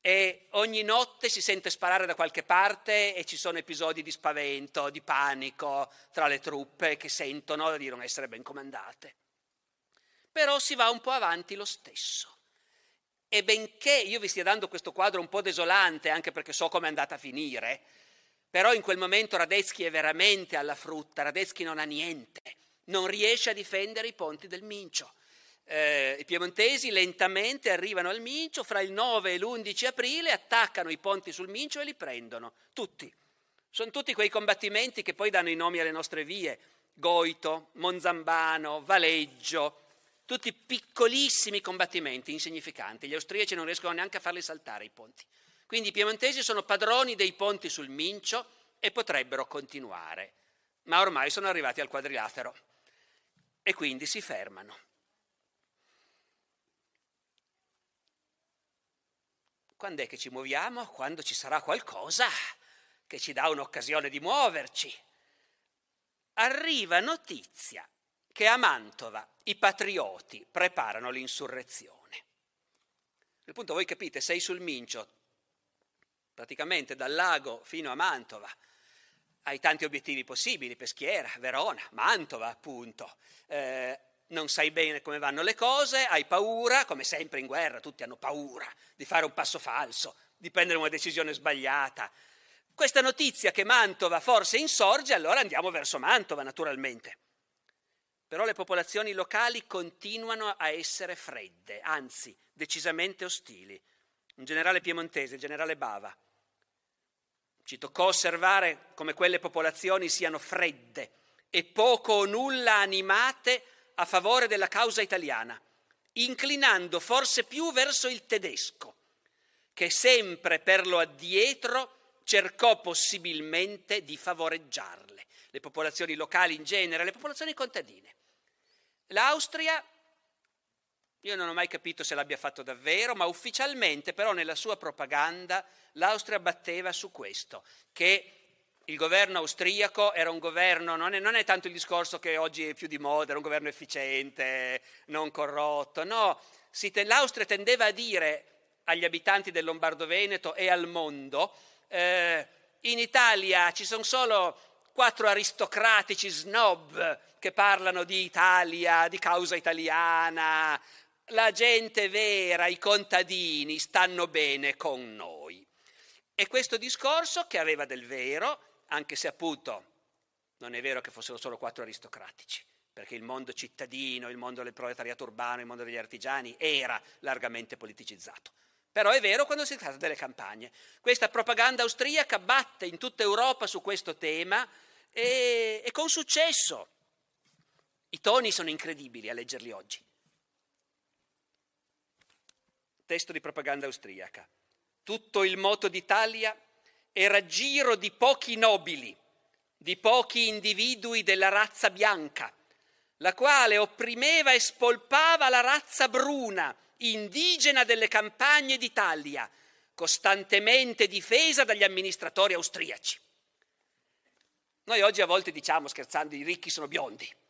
E ogni notte si sente sparare da qualche parte e ci sono episodi di spavento, di panico tra le truppe che sentono di non essere ben comandate però si va un po' avanti lo stesso. E benché io vi stia dando questo quadro un po' desolante, anche perché so come è andata a finire, però in quel momento Radetzky è veramente alla frutta, Radetzky non ha niente, non riesce a difendere i ponti del Mincio. Eh, I piemontesi lentamente arrivano al Mincio, fra il 9 e l'11 aprile attaccano i ponti sul Mincio e li prendono, tutti. Sono tutti quei combattimenti che poi danno i nomi alle nostre vie, Goito, Monzambano, Valeggio, tutti piccolissimi combattimenti insignificanti. Gli austriaci non riescono neanche a farli saltare i ponti. Quindi i piemontesi sono padroni dei ponti sul Mincio e potrebbero continuare, ma ormai sono arrivati al quadrilatero e quindi si fermano. Quando è che ci muoviamo? Quando ci sarà qualcosa che ci dà un'occasione di muoverci. Arriva notizia che a Mantova i patrioti preparano l'insurrezione. Nel punto voi capite, sei sul Mincio, praticamente dal lago fino a Mantova, hai tanti obiettivi possibili, Peschiera, Verona, Mantova appunto. Eh, non sai bene come vanno le cose, hai paura, come sempre in guerra, tutti hanno paura di fare un passo falso, di prendere una decisione sbagliata. Questa notizia che Mantova forse insorge, allora andiamo verso Mantova naturalmente però le popolazioni locali continuano a essere fredde, anzi decisamente ostili. Un generale piemontese, il generale Bava, ci toccò osservare come quelle popolazioni siano fredde e poco o nulla animate a favore della causa italiana, inclinando forse più verso il tedesco, che sempre per lo addietro cercò possibilmente di favoreggiarle, le popolazioni locali in genere, le popolazioni contadine. L'Austria io non ho mai capito se l'abbia fatto davvero, ma ufficialmente però nella sua propaganda l'Austria batteva su questo, che il governo austriaco era un governo, non è, non è, tanto il discorso che oggi è più di moda, era un governo efficiente, non corrotto, no, te, l'Austria tendeva a dire agli abitanti del Lombardo-Veneto e al mondo, eh, in Italia ci sono solo quattro aristocratici snob che parlano di Italia, di causa italiana, la gente vera, i contadini stanno bene con noi. E questo discorso che aveva del vero, anche se appunto non è vero che fossero solo quattro aristocratici, perché il mondo cittadino, il mondo del proletariato urbano, il mondo degli artigiani era largamente politicizzato. Però è vero quando si tratta delle campagne. Questa propaganda austriaca batte in tutta Europa su questo tema e, e con successo. I toni sono incredibili a leggerli oggi. testo di propaganda austriaca. Tutto il moto d'Italia era giro di pochi nobili, di pochi individui della razza bianca, la quale opprimeva e spolpava la razza bruna, indigena delle campagne d'Italia, costantemente difesa dagli amministratori austriaci. Noi oggi a volte diciamo, scherzando, i ricchi sono biondi.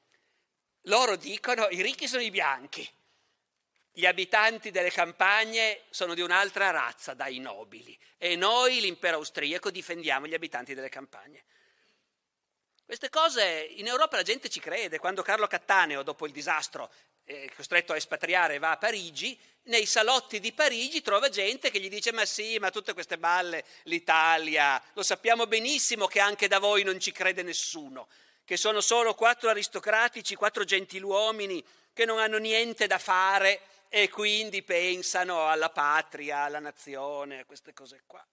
Loro dicono i ricchi sono i bianchi. Gli abitanti delle campagne sono di un'altra razza dai nobili e noi, l'impero austriaco, difendiamo gli abitanti delle campagne. Queste cose in Europa la gente ci crede. Quando Carlo Cattaneo, dopo il disastro, è costretto a espatriare, va a Parigi, nei salotti di Parigi trova gente che gli dice ma sì, ma tutte queste balle, l'Italia, lo sappiamo benissimo che anche da voi non ci crede nessuno, che sono solo quattro aristocratici, quattro gentiluomini che non hanno niente da fare e quindi pensano alla patria, alla nazione, a queste cose qua.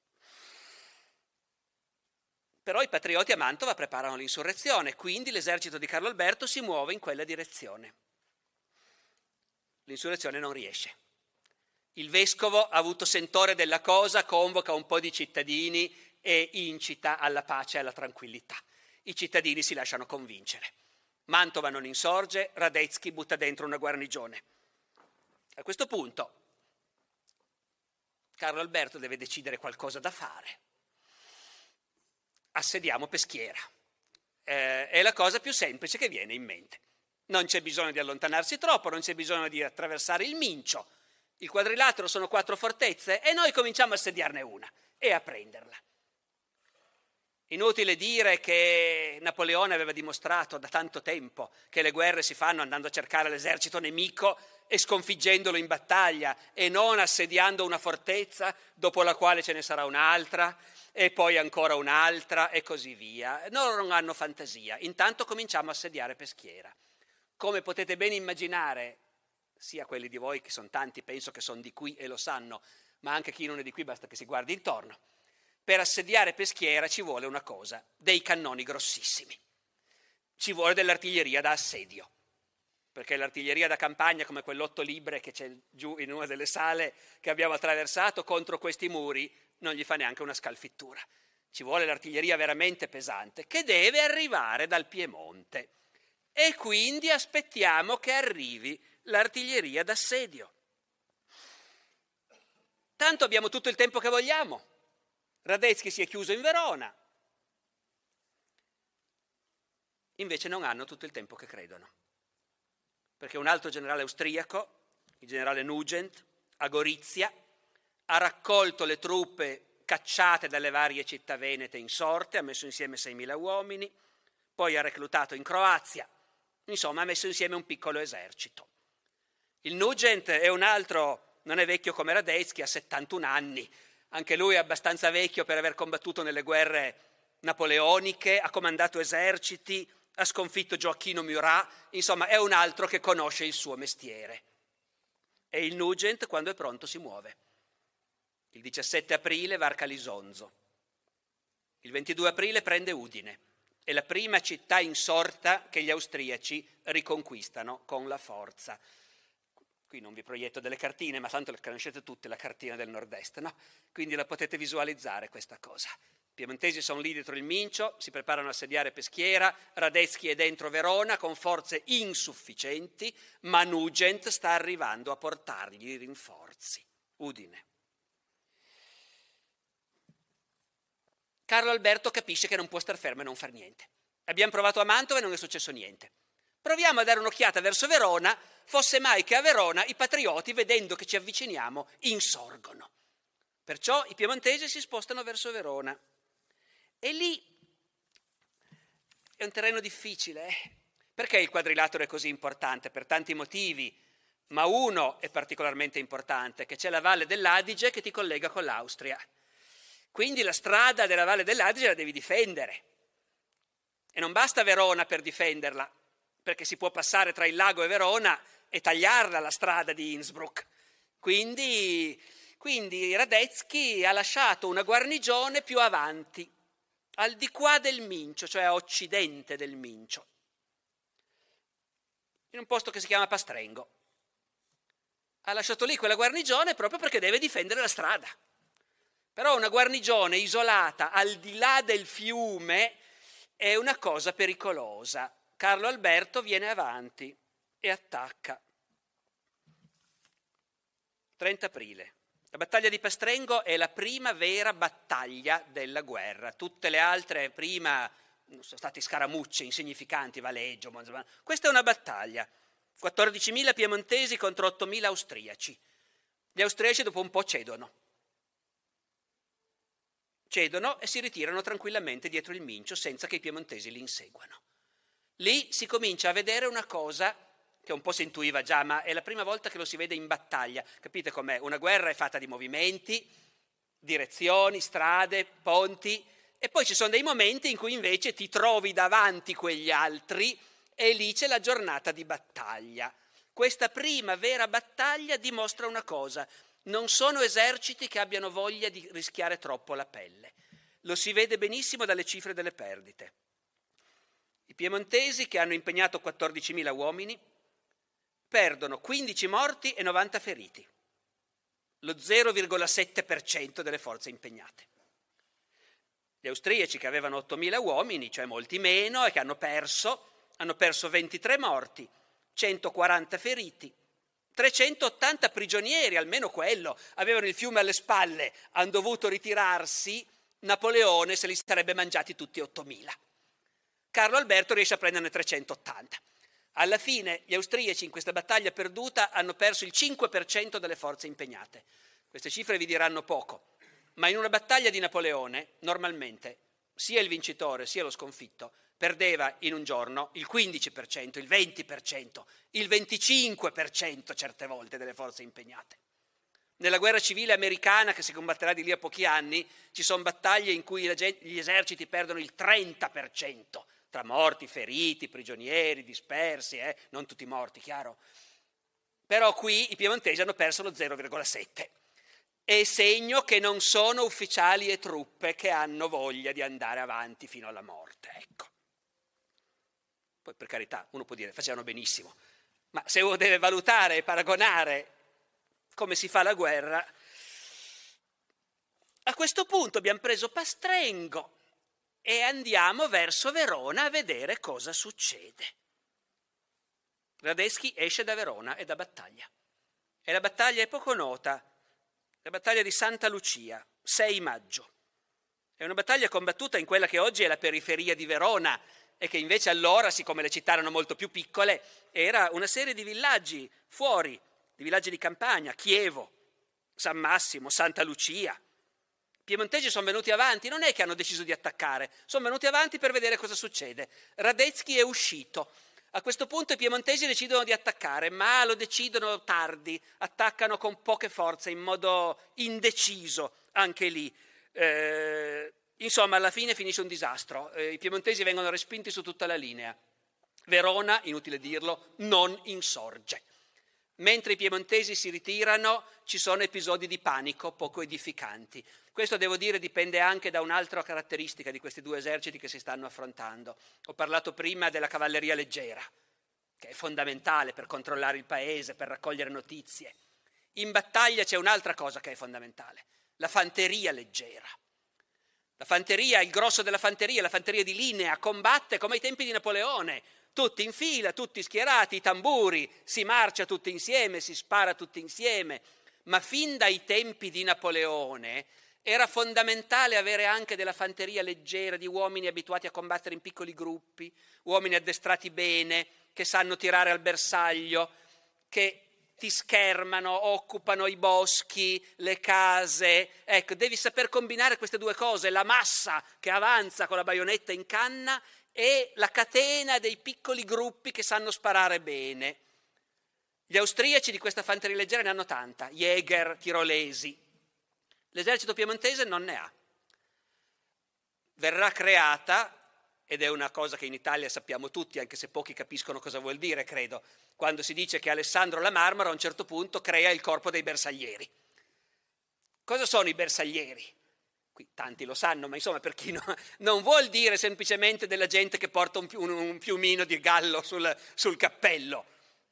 Però i patrioti a Mantova preparano l'insurrezione, quindi l'esercito di Carlo Alberto si muove in quella direzione. L'insurrezione non riesce. Il vescovo ha avuto sentore della cosa, convoca un po' di cittadini e incita alla pace e alla tranquillità. I cittadini si lasciano convincere. Mantova non insorge, Radetzky butta dentro una guarnigione. A questo punto Carlo Alberto deve decidere qualcosa da fare. Assediamo Peschiera. Eh, è la cosa più semplice che viene in mente. Non c'è bisogno di allontanarsi troppo, non c'è bisogno di attraversare il Mincio. Il quadrilatero sono quattro fortezze e noi cominciamo a assediarne una e a prenderla. Inutile dire che Napoleone aveva dimostrato da tanto tempo che le guerre si fanno andando a cercare l'esercito nemico e sconfiggendolo in battaglia e non assediando una fortezza dopo la quale ce ne sarà un'altra e poi ancora un'altra e così via. Loro non hanno fantasia. Intanto cominciamo a assediare Peschiera. Come potete ben immaginare, sia quelli di voi che sono tanti, penso che sono di qui e lo sanno, ma anche chi non è di qui basta che si guardi intorno. Per assediare Peschiera ci vuole una cosa, dei cannoni grossissimi. Ci vuole dell'artiglieria da assedio perché l'artiglieria da campagna come quell'otto libre che c'è giù in una delle sale che abbiamo attraversato contro questi muri non gli fa neanche una scalfittura. Ci vuole l'artiglieria veramente pesante che deve arrivare dal Piemonte e quindi aspettiamo che arrivi l'artiglieria d'assedio. Tanto abbiamo tutto il tempo che vogliamo. Radetzky si è chiuso in Verona. Invece non hanno tutto il tempo che credono perché un altro generale austriaco, il generale Nugent, a Gorizia, ha raccolto le truppe cacciate dalle varie città venete in sorte, ha messo insieme 6.000 uomini, poi ha reclutato in Croazia, insomma ha messo insieme un piccolo esercito. Il Nugent è un altro, non è vecchio come Radetzky, ha 71 anni, anche lui è abbastanza vecchio per aver combattuto nelle guerre napoleoniche, ha comandato eserciti, ha sconfitto Gioacchino Murat, insomma è un altro che conosce il suo mestiere. E il Nugent quando è pronto si muove. Il 17 aprile varca Lisonzo. Il 22 aprile prende Udine. È la prima città insorta che gli austriaci riconquistano con la forza. Qui non vi proietto delle cartine, ma tanto le conoscete tutte, la cartina del nord-est, no? Quindi la potete visualizzare questa cosa. I piemontesi sono lì dietro il Mincio, si preparano a sediare Peschiera, Radetzky è dentro Verona con forze insufficienti, ma Nugent sta arrivando a portargli i rinforzi. Udine. Carlo Alberto capisce che non può star fermo e non far niente. Abbiamo provato a Mantova e non è successo niente. Proviamo a dare un'occhiata verso Verona, fosse mai che a Verona i patrioti, vedendo che ci avviciniamo, insorgono. Perciò i piemontesi si spostano verso Verona. E lì è un terreno difficile. Eh? Perché il quadrilatero è così importante? Per tanti motivi, ma uno è particolarmente importante, che c'è la valle dell'Adige che ti collega con l'Austria. Quindi la strada della valle dell'Adige la devi difendere. E non basta Verona per difenderla, perché si può passare tra il lago e Verona e tagliarla la strada di Innsbruck. Quindi, quindi Radetzky ha lasciato una guarnigione più avanti, al di qua del Mincio, cioè a occidente del Mincio, in un posto che si chiama Pastrengo. Ha lasciato lì quella guarnigione proprio perché deve difendere la strada. Però una guarnigione isolata al di là del fiume è una cosa pericolosa. Carlo Alberto viene avanti e attacca. 30 aprile. La battaglia di Pastrengo è la prima vera battaglia della guerra. Tutte le altre prima sono state scaramucce insignificanti, Valeggio, Monzman. Questa è una battaglia. 14.000 piemontesi contro 8.000 austriaci. Gli austriaci dopo un po' cedono. Cedono e si ritirano tranquillamente dietro il Mincio senza che i piemontesi li inseguano. Lì si comincia a vedere una cosa che un po' si intuiva già, ma è la prima volta che lo si vede in battaglia. Capite com'è? Una guerra è fatta di movimenti, direzioni, strade, ponti, e poi ci sono dei momenti in cui invece ti trovi davanti quegli altri e lì c'è la giornata di battaglia. Questa prima vera battaglia dimostra una cosa, non sono eserciti che abbiano voglia di rischiare troppo la pelle. Lo si vede benissimo dalle cifre delle perdite. I piemontesi, che hanno impegnato 14.000 uomini, perdono 15 morti e 90 feriti, lo 0,7% delle forze impegnate. Gli austriaci che avevano 8.000 uomini, cioè molti meno, e che hanno perso, hanno perso 23 morti, 140 feriti, 380 prigionieri, almeno quello, avevano il fiume alle spalle, hanno dovuto ritirarsi, Napoleone se li sarebbe mangiati tutti 8.000. Carlo Alberto riesce a prenderne 380. Alla fine gli austriaci in questa battaglia perduta hanno perso il 5% delle forze impegnate. Queste cifre vi diranno poco, ma in una battaglia di Napoleone normalmente sia il vincitore sia lo sconfitto perdeva in un giorno il 15%, il 20%, il 25% certe volte delle forze impegnate. Nella guerra civile americana, che si combatterà di lì a pochi anni, ci sono battaglie in cui gli eserciti perdono il 30% tra morti, feriti, prigionieri, dispersi, eh? non tutti morti, chiaro. Però qui i piemontesi hanno perso lo 0,7. È segno che non sono ufficiali e truppe che hanno voglia di andare avanti fino alla morte. Ecco. Poi per carità, uno può dire facevano benissimo, ma se uno deve valutare e paragonare come si fa la guerra, a questo punto abbiamo preso Pastrengo, e andiamo verso Verona a vedere cosa succede. Radeschi esce da Verona e da battaglia. E la battaglia è poco nota, la battaglia di Santa Lucia, 6 maggio. È una battaglia combattuta in quella che oggi è la periferia di Verona e che invece allora, siccome le città erano molto più piccole, era una serie di villaggi fuori, di villaggi di campagna, Chievo, San Massimo, Santa Lucia, piemontesi sono venuti avanti, non è che hanno deciso di attaccare, sono venuti avanti per vedere cosa succede. Radetzky è uscito. A questo punto i piemontesi decidono di attaccare, ma lo decidono tardi, attaccano con poche forze, in modo indeciso anche lì. Eh, Insomma, alla fine finisce un disastro. Eh, I piemontesi vengono respinti su tutta la linea. Verona, inutile dirlo, non insorge. Mentre i piemontesi si ritirano, ci sono episodi di panico poco edificanti. Questo, devo dire, dipende anche da un'altra caratteristica di questi due eserciti che si stanno affrontando. Ho parlato prima della cavalleria leggera, che è fondamentale per controllare il paese, per raccogliere notizie. In battaglia c'è un'altra cosa che è fondamentale, la fanteria leggera. La fanteria, il grosso della fanteria, la fanteria di linea, combatte come ai tempi di Napoleone, tutti in fila, tutti schierati, i tamburi, si marcia tutti insieme, si spara tutti insieme. Ma fin dai tempi di Napoleone era fondamentale avere anche della fanteria leggera, di uomini abituati a combattere in piccoli gruppi, uomini addestrati bene, che sanno tirare al bersaglio, che ti schermano, occupano i boschi, le case. Ecco, devi saper combinare queste due cose, la massa che avanza con la baionetta in canna e la catena dei piccoli gruppi che sanno sparare bene. Gli austriaci di questa fanteria leggera ne hanno tanta, Jäger, tirolesi. L'esercito piemontese non ne ha. Verrà creata, ed è una cosa che in Italia sappiamo tutti, anche se pochi capiscono cosa vuol dire, credo, quando si dice che Alessandro la Marmora a un certo punto crea il corpo dei bersaglieri. Cosa sono i bersaglieri? Qui tanti lo sanno, ma insomma per chi no, *laughs* non vuol dire semplicemente della gente che porta un, un piumino di gallo sul, sul cappello.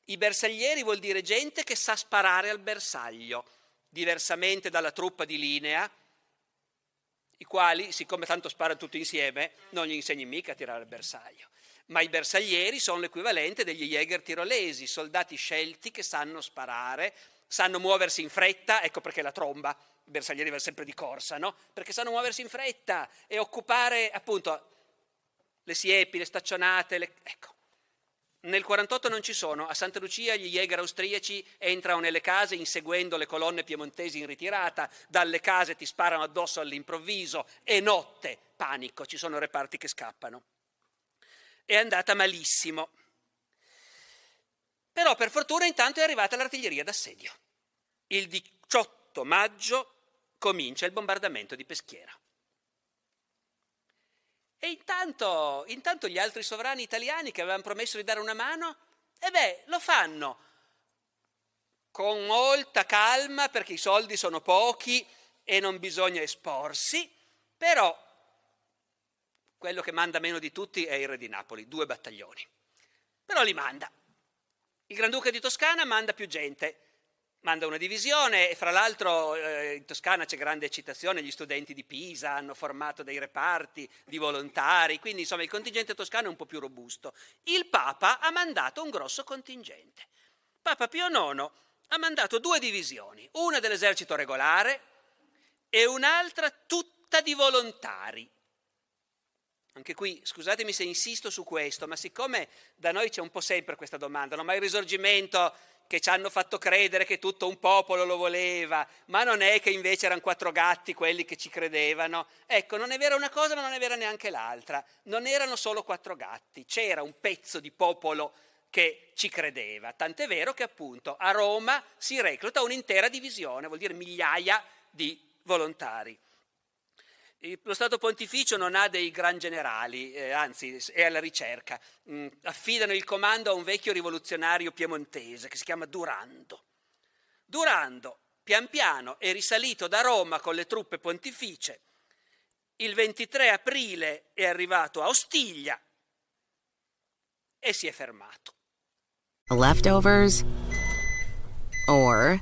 I bersaglieri vuol dire gente che sa sparare al bersaglio, diversamente dalla truppa di linea, i quali, siccome tanto sparano tutti insieme, non gli insegni mica a tirare al bersaglio ma i bersaglieri sono l'equivalente degli Jäger tirolesi, soldati scelti che sanno sparare, sanno muoversi in fretta, ecco perché la tromba, i bersaglieri vanno sempre di corsa, no? Perché sanno muoversi in fretta e occupare appunto le siepi, le staccionate, le... ecco. Nel 48 non ci sono, a Santa Lucia gli Jäger austriaci entrano nelle case inseguendo le colonne piemontesi in ritirata, dalle case ti sparano addosso all'improvviso e notte, panico, ci sono reparti che scappano è andata malissimo. Però per fortuna intanto è arrivata l'artiglieria d'assedio. Il 18 maggio comincia il bombardamento di Peschiera. E intanto, intanto gli altri sovrani italiani che avevano promesso di dare una mano, e beh, lo fanno con molta calma perché i soldi sono pochi e non bisogna esporsi, però quello che manda meno di tutti è il re di Napoli, due battaglioni. Però li manda. Il Granduca di Toscana manda più gente, manda una divisione e fra l'altro eh, in Toscana c'è grande eccitazione, gli studenti di Pisa hanno formato dei reparti di volontari, quindi insomma il contingente toscano è un po' più robusto. Il Papa ha mandato un grosso contingente. Papa Pio IX ha mandato due divisioni, una dell'esercito regolare e un'altra tutta di volontari, anche qui, scusatemi se insisto su questo, ma siccome da noi c'è un po' sempre questa domanda, no? ma il risorgimento che ci hanno fatto credere che tutto un popolo lo voleva, ma non è che invece erano quattro gatti quelli che ci credevano. Ecco, non è vera una cosa, ma non è vera neanche l'altra. Non erano solo quattro gatti, c'era un pezzo di popolo che ci credeva. Tant'è vero che appunto a Roma si recluta un'intera divisione, vuol dire migliaia di volontari. Lo Stato Pontificio non ha dei gran generali, eh, anzi è alla ricerca. Mm, affidano il comando a un vecchio rivoluzionario piemontese che si chiama Durando. Durando, pian piano, è risalito da Roma con le truppe pontificie. Il 23 aprile è arrivato a Ostiglia e si è fermato. Leftovers or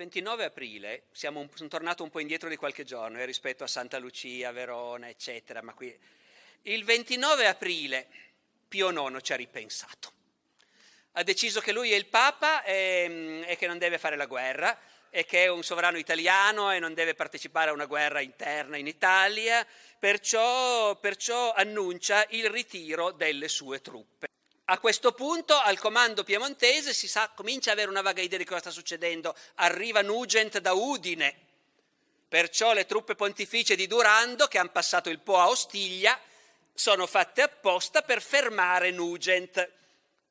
29 aprile, siamo un, sono tornato un po' indietro di qualche giorno eh, rispetto a Santa Lucia, Verona, eccetera, ma qui... Il 29 aprile Pio IX ci ha ripensato. Ha deciso che lui è il Papa e, e che non deve fare la guerra e che è un sovrano italiano e non deve partecipare a una guerra interna in Italia, perciò, perciò annuncia il ritiro delle sue truppe. A questo punto al comando piemontese si sa, comincia ad avere una vaga idea di cosa sta succedendo. Arriva Nugent da Udine, perciò le truppe pontificie di Durando, che hanno passato il Po a Ostiglia, sono fatte apposta per fermare Nugent,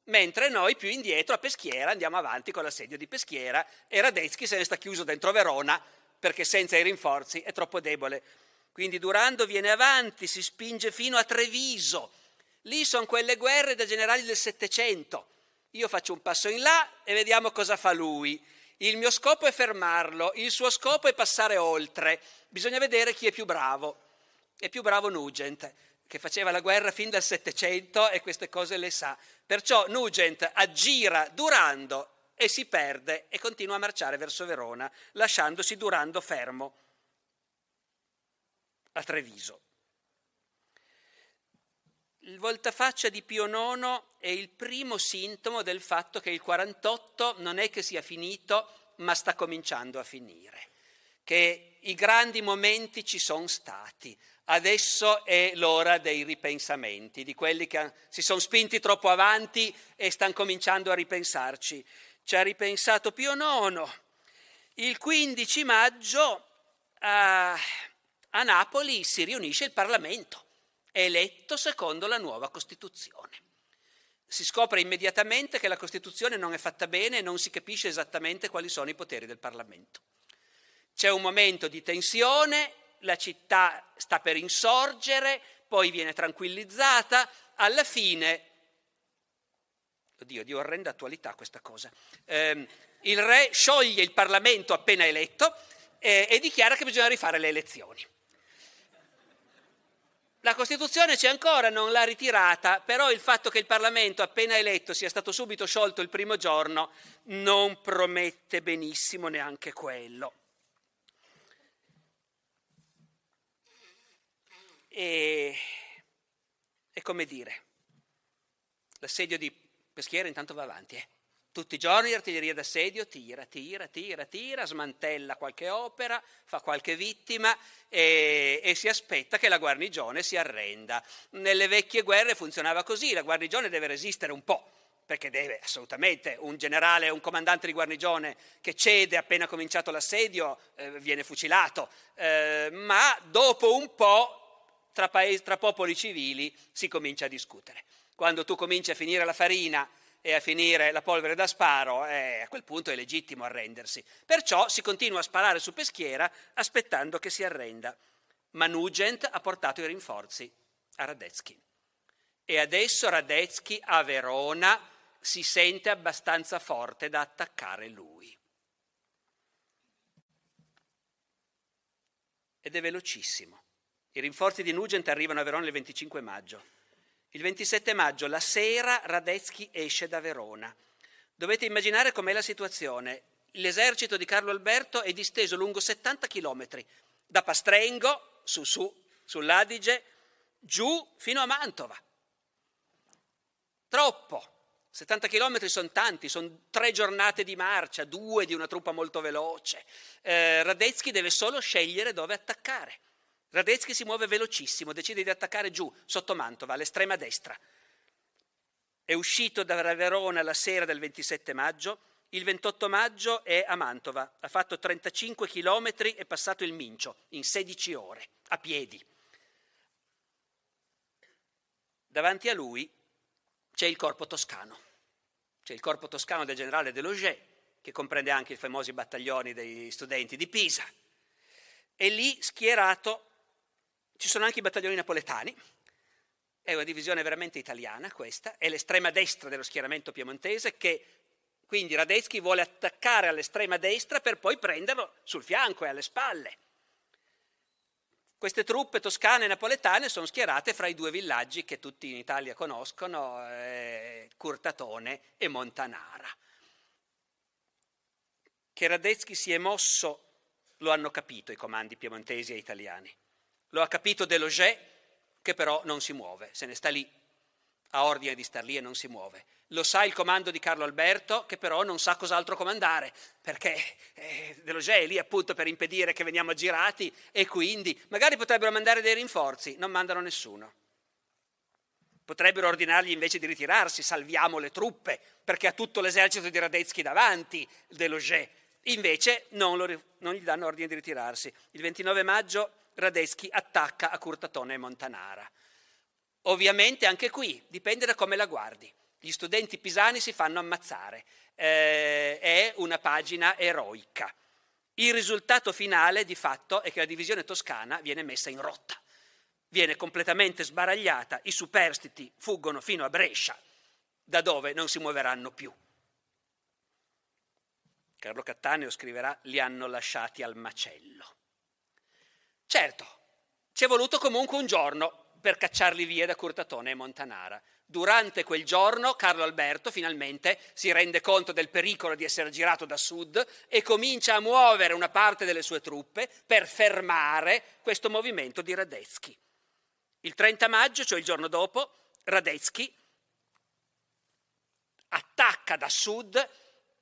mentre noi più indietro a Peschiera andiamo avanti con l'assedio di Peschiera e Radetzky se ne sta chiuso dentro Verona perché senza i rinforzi è troppo debole. Quindi Durando viene avanti, si spinge fino a Treviso Lì sono quelle guerre da generali del Settecento. Io faccio un passo in là e vediamo cosa fa lui. Il mio scopo è fermarlo, il suo scopo è passare oltre. Bisogna vedere chi è più bravo. È più bravo Nugent, che faceva la guerra fin dal Settecento e queste cose le sa. Perciò Nugent aggira Durando e si perde e continua a marciare verso Verona, lasciandosi Durando fermo a Treviso. Il voltafaccia di Pio IX è il primo sintomo del fatto che il 48 non è che sia finito, ma sta cominciando a finire, che i grandi momenti ci sono stati. Adesso è l'ora dei ripensamenti, di quelli che si sono spinti troppo avanti e stanno cominciando a ripensarci. Ci ha ripensato Pio IX. Il 15 maggio a, a Napoli si riunisce il Parlamento eletto secondo la nuova Costituzione. Si scopre immediatamente che la Costituzione non è fatta bene e non si capisce esattamente quali sono i poteri del Parlamento. C'è un momento di tensione, la città sta per insorgere, poi viene tranquillizzata, alla fine, oddio, di orrenda attualità questa cosa, eh, il re scioglie il Parlamento appena eletto eh, e dichiara che bisogna rifare le elezioni. La Costituzione c'è ancora, non l'ha ritirata, però il fatto che il Parlamento appena eletto sia stato subito sciolto il primo giorno non promette benissimo neanche quello. E, e come dire, l'assedio di Peschiera intanto va avanti, eh? Tutti i giorni l'artiglieria d'assedio tira, tira, tira, tira, smantella qualche opera, fa qualche vittima e, e, si aspetta che la guarnigione si arrenda. Nelle vecchie guerre funzionava così, la guarnigione deve resistere un po', perché deve assolutamente un generale, un comandante di guarnigione che cede appena cominciato l'assedio eh, viene fucilato, eh, ma dopo un po' tra, paesi, tra popoli civili si comincia a discutere. Quando tu cominci a finire la farina e a finire la polvere da sparo, eh, a quel punto è legittimo arrendersi. Perciò si continua a sparare su Peschiera aspettando che si arrenda. Ma Nugent ha portato i rinforzi a Radetzky. E adesso Radetzky a Verona si sente abbastanza forte da attaccare lui. Ed è velocissimo. I rinforzi di Nugent arrivano a Verona il 25 maggio. Il 27 maggio, la sera, Radetzky esce da Verona. Dovete immaginare com'è la situazione. L'esercito di Carlo Alberto è disteso lungo 70 chilometri, da Pastrengo, su su, sull'Adige, giù fino a Mantova. Troppo. 70 chilometri sono tanti, sono tre giornate di marcia, due di una truppa molto veloce. Eh, Radetzky deve solo scegliere dove attaccare. Radetzky si muove velocissimo, decide di attaccare giù, sotto Mantova, all'estrema destra. È uscito da Verona la sera del 27 maggio, il 28 maggio è a Mantova, ha fatto 35 chilometri e passato il Mincio in 16 ore, a piedi. Davanti a lui c'è il corpo toscano, c'è il corpo toscano del generale Deloger, che comprende anche i famosi battaglioni dei studenti di Pisa. E lì schierato ci sono anche i battaglioni napoletani è una divisione veramente italiana questa, è l'estrema destra dello schieramento piemontese che quindi Radetzky vuole attaccare all'estrema destra per poi prenderlo sul fianco e alle spalle. Queste truppe toscane e napoletane sono schierate fra i due villaggi che tutti in Italia conoscono, eh, Curtatone e Montanara. Che Radetzky si è mosso lo hanno capito i comandi piemontesi e italiani. Lo ha capito Deloget, che però non si muove, se ne sta lì, ha ordine di star lì e non si muove. Lo sa il comando di Carlo Alberto, che però non sa cos'altro comandare, perché eh, Deloget è lì appunto per impedire che veniamo girati e quindi magari potrebbero mandare dei rinforzi, non mandano nessuno. Potrebbero ordinargli invece di ritirarsi, salviamo le truppe, perché ha tutto l'esercito di Radetzky davanti, Deloget. Invece non, lo, non gli danno ordine di ritirarsi. Il 29 maggio Radetzky attacca a Curtatone e Montanara. Ovviamente anche qui dipende da come la guardi. Gli studenti pisani si fanno ammazzare. Eh, è una pagina eroica. Il risultato finale, di fatto, è che la divisione toscana viene messa in rotta. Viene completamente sbaragliata, i superstiti fuggono fino a Brescia, da dove non si muoveranno più. Carlo Cattaneo scriverà li hanno lasciati al macello. Certo, ci è voluto comunque un giorno per cacciarli via da Curtatone e Montanara. Durante quel giorno Carlo Alberto finalmente si rende conto del pericolo di essere girato da sud e comincia a muovere una parte delle sue truppe per fermare questo movimento di Radetzky. Il 30 maggio, cioè il giorno dopo, Radetzky attacca da sud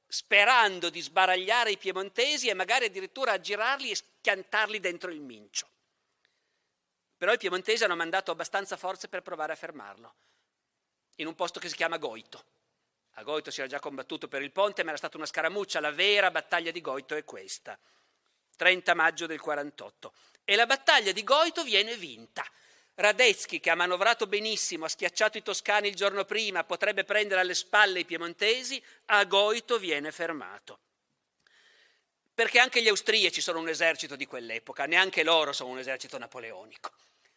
sperando di sbaragliare i piemontesi e magari addirittura aggirarli e schiantarli dentro il mincio. Però i piemontesi hanno mandato abbastanza forze per provare a fermarlo, in un posto che si chiama Goito. A Goito si era già combattuto per il ponte, ma era stata una scaramuccia, la vera battaglia di Goito è questa, 30 maggio del 48. E la battaglia di Goito viene vinta. Radetzky, che ha manovrato benissimo, ha schiacciato i toscani il giorno prima, potrebbe prendere alle spalle i piemontesi, a Goito viene fermato. Perché anche gli austriaci sono un esercito di quell'epoca, neanche loro sono un esercito napoleonico.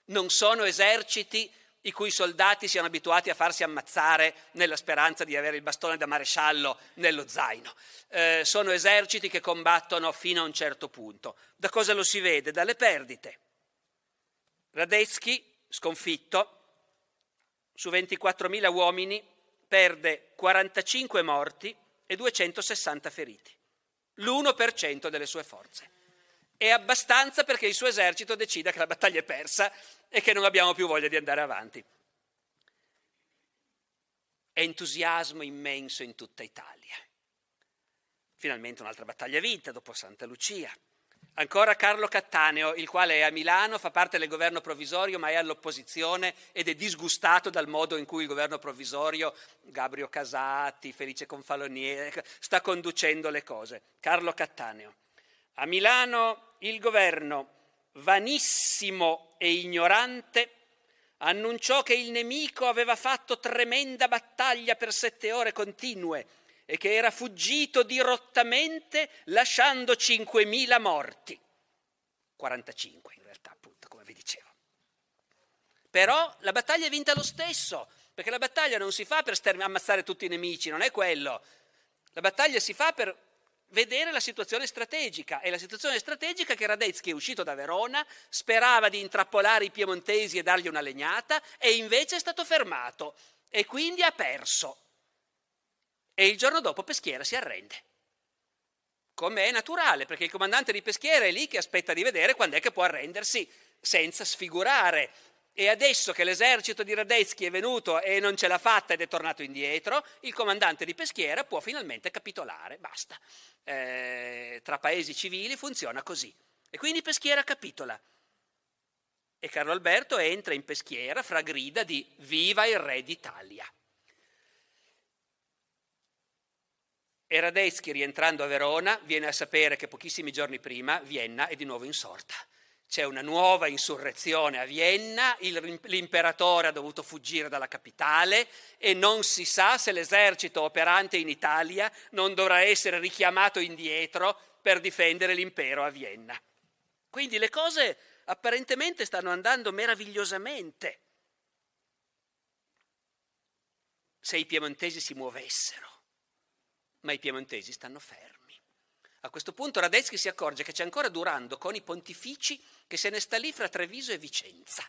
Non sono eserciti i cui soldati siano abituati a farsi ammazzare nella speranza di avere il bastone da maresciallo nello zaino. Eh, sono eserciti che combattono fino a un certo punto. Da cosa lo si vede? Dalle perdite. Radetzky sconfitto, su 24.000 uomini perde 45 morti e 260 feriti, l'1% delle sue forze. È abbastanza perché il suo esercito decida che la battaglia è persa e che non abbiamo più voglia di andare avanti. Entusiasmo immenso in tutta Italia. Finalmente un'altra battaglia vinta dopo Santa Lucia. Ancora Carlo Cattaneo, il quale è a Milano, fa parte del governo provvisorio ma è all'opposizione ed è disgustato dal modo in cui il governo provvisorio, Gabrio Casati, Felice Confaloniere, sta conducendo le cose. Carlo Cattaneo. A Milano il governo, vanissimo e ignorante, annunciò che il nemico aveva fatto tremenda battaglia per sette ore continue e che era fuggito dirottamente lasciando 5.000 morti. 45 in realtà, appunto, come vi dicevo. Però la battaglia è vinta lo stesso, perché la battaglia non si fa per sterm- ammazzare tutti i nemici, non è quello. La battaglia si fa per vedere la situazione strategica. E la situazione strategica che Radetzky è uscito da Verona, sperava di intrappolare i piemontesi e dargli una legnata, e invece è stato fermato e quindi ha perso e il giorno dopo Peschiera si arrende. Come è naturale, perché il comandante di Peschiera è lì che aspetta di vedere quando è che può arrendersi senza sfigurare. E adesso che l'esercito di Radetzky è venuto e non ce l'ha fatta ed è tornato indietro, il comandante di Peschiera può finalmente capitolare, basta. Eh, tra paesi civili funziona così. E quindi Peschiera capitola. E Carlo Alberto entra in Peschiera fra grida di Viva il re d'Italia. E Radetzky, rientrando a Verona, viene a sapere che pochissimi giorni prima Vienna è di nuovo insorta. C'è una nuova insurrezione a Vienna, il, l'imperatore ha dovuto fuggire dalla capitale e non si sa se l'esercito operante in Italia non dovrà essere richiamato indietro per difendere l'impero a Vienna. Quindi le cose apparentemente stanno andando meravigliosamente. se i piemontesi si muovessero, ma i piemontesi stanno fermi. A questo punto Radetzky si accorge che c'è ancora Durando con i pontifici che se ne sta lì fra Treviso e Vicenza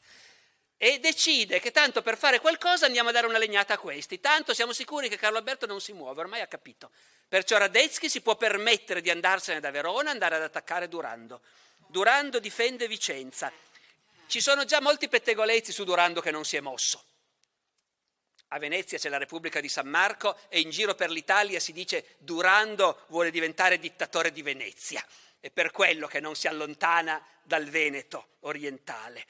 e decide che tanto per fare qualcosa andiamo a dare una legnata a questi. Tanto siamo sicuri che Carlo Alberto non si muove, ormai ha capito. Perciò Radetzky si può permettere di andarsene da Verona e andare ad attaccare Durando. Durando difende Vicenza. Ci sono già molti pettegolezzi su Durando che non si è mosso. A Venezia c'è la Repubblica di San Marco e in giro per l'Italia si dice Durando vuole diventare dittatore di Venezia. È per quello che non si allontana dal Veneto orientale.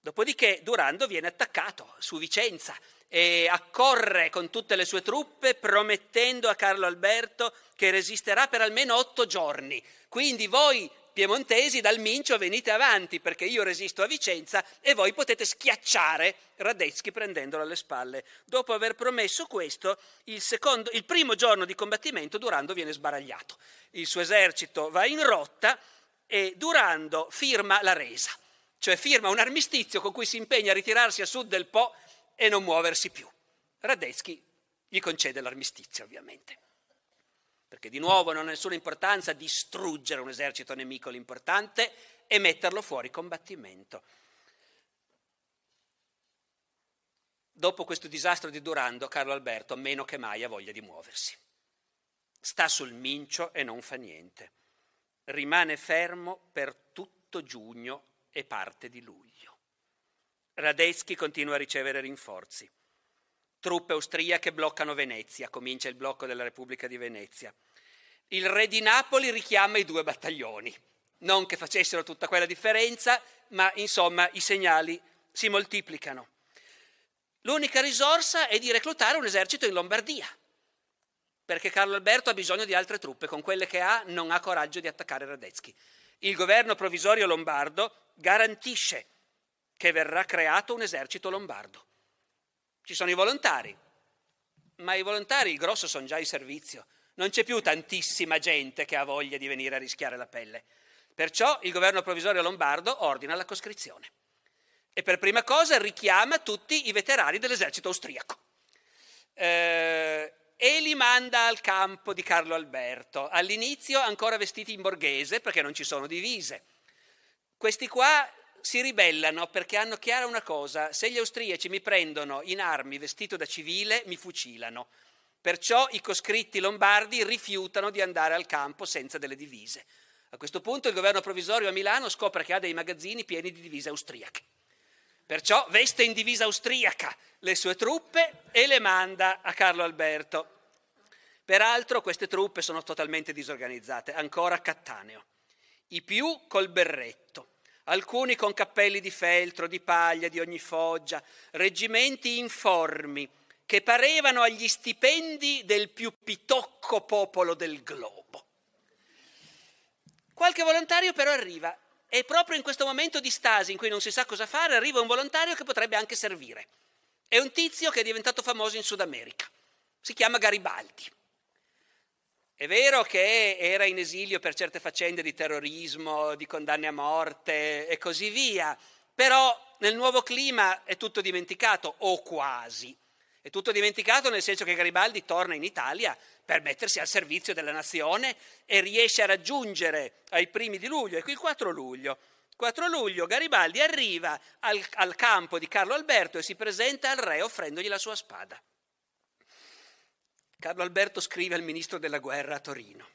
Dopodiché Durando viene attaccato su Vicenza e accorre con tutte le sue truppe promettendo a Carlo Alberto che resisterà per almeno otto giorni. Quindi voi piemontesi dal Mincio venite avanti perché io resisto a Vicenza e voi potete schiacciare Radetzky prendendolo alle spalle. Dopo aver promesso questo, il, secondo, il primo giorno di combattimento Durando viene sbaragliato. Il suo esercito va in rotta e Durando firma la resa cioè firma un armistizio con cui si impegna a ritirarsi a sud del Po e non muoversi più. Radetzky gli concede l'armistizio, ovviamente, perché di nuovo non ha nessuna importanza distruggere un esercito nemico, l'importante è metterlo fuori combattimento. Dopo questo disastro di Durando, Carlo Alberto meno che mai ha voglia di muoversi. Sta sul mincio e non fa niente. Rimane fermo per tutto giugno e parte di luglio. Radetzky continua a ricevere rinforzi. Truppe austriache bloccano Venezia, comincia il blocco della Repubblica di Venezia. Il re di Napoli richiama i due battaglioni. Non che facessero tutta quella differenza, ma insomma i segnali si moltiplicano. L'unica risorsa è di reclutare un esercito in Lombardia, perché Carlo Alberto ha bisogno di altre truppe, con quelle che ha non ha coraggio di attaccare Radetzky. Il governo provvisorio lombardo garantisce che verrà creato un esercito lombardo. Ci sono i volontari, ma i volontari, il grosso, sono già in servizio. Non c'è più tantissima gente che ha voglia di venire a rischiare la pelle. Perciò il governo provvisorio lombardo ordina la coscrizione. E per prima cosa richiama tutti i veterani dell'esercito austriaco. Eh, e li manda al campo di Carlo Alberto, all'inizio ancora vestiti in borghese perché non ci sono divise. Questi qua si ribellano perché hanno chiara una cosa, se gli austriaci mi prendono in armi vestito da civile mi fucilano. Perciò i coscritti lombardi rifiutano di andare al campo senza delle divise. A questo punto il governo provvisorio a Milano scopre che ha dei magazzini pieni di divise austriache. Perciò veste in divisa austriaca le sue truppe e le manda a Carlo Alberto. Peraltro queste truppe sono totalmente disorganizzate, ancora Cattaneo i più col berretto, alcuni con cappelli di feltro, di paglia, di ogni foggia, reggimenti informi che parevano agli stipendi del più pitocco popolo del globo. Qualche volontario però arriva e proprio in questo momento di stasi in cui non si sa cosa fare arriva un volontario che potrebbe anche servire. È un tizio che è diventato famoso in Sud America. Si chiama Garibaldi. È vero che era in esilio per certe faccende di terrorismo, di condanne a morte e così via, però nel nuovo clima è tutto dimenticato, o quasi. È tutto dimenticato nel senso che Garibaldi torna in Italia per mettersi al servizio della nazione e riesce a raggiungere ai primi di luglio, ecco il 4 luglio. 4 luglio Garibaldi arriva al, al campo di Carlo Alberto e si presenta al re offrendogli la sua spada. Carlo Alberto scrive al ministro della guerra a Torino.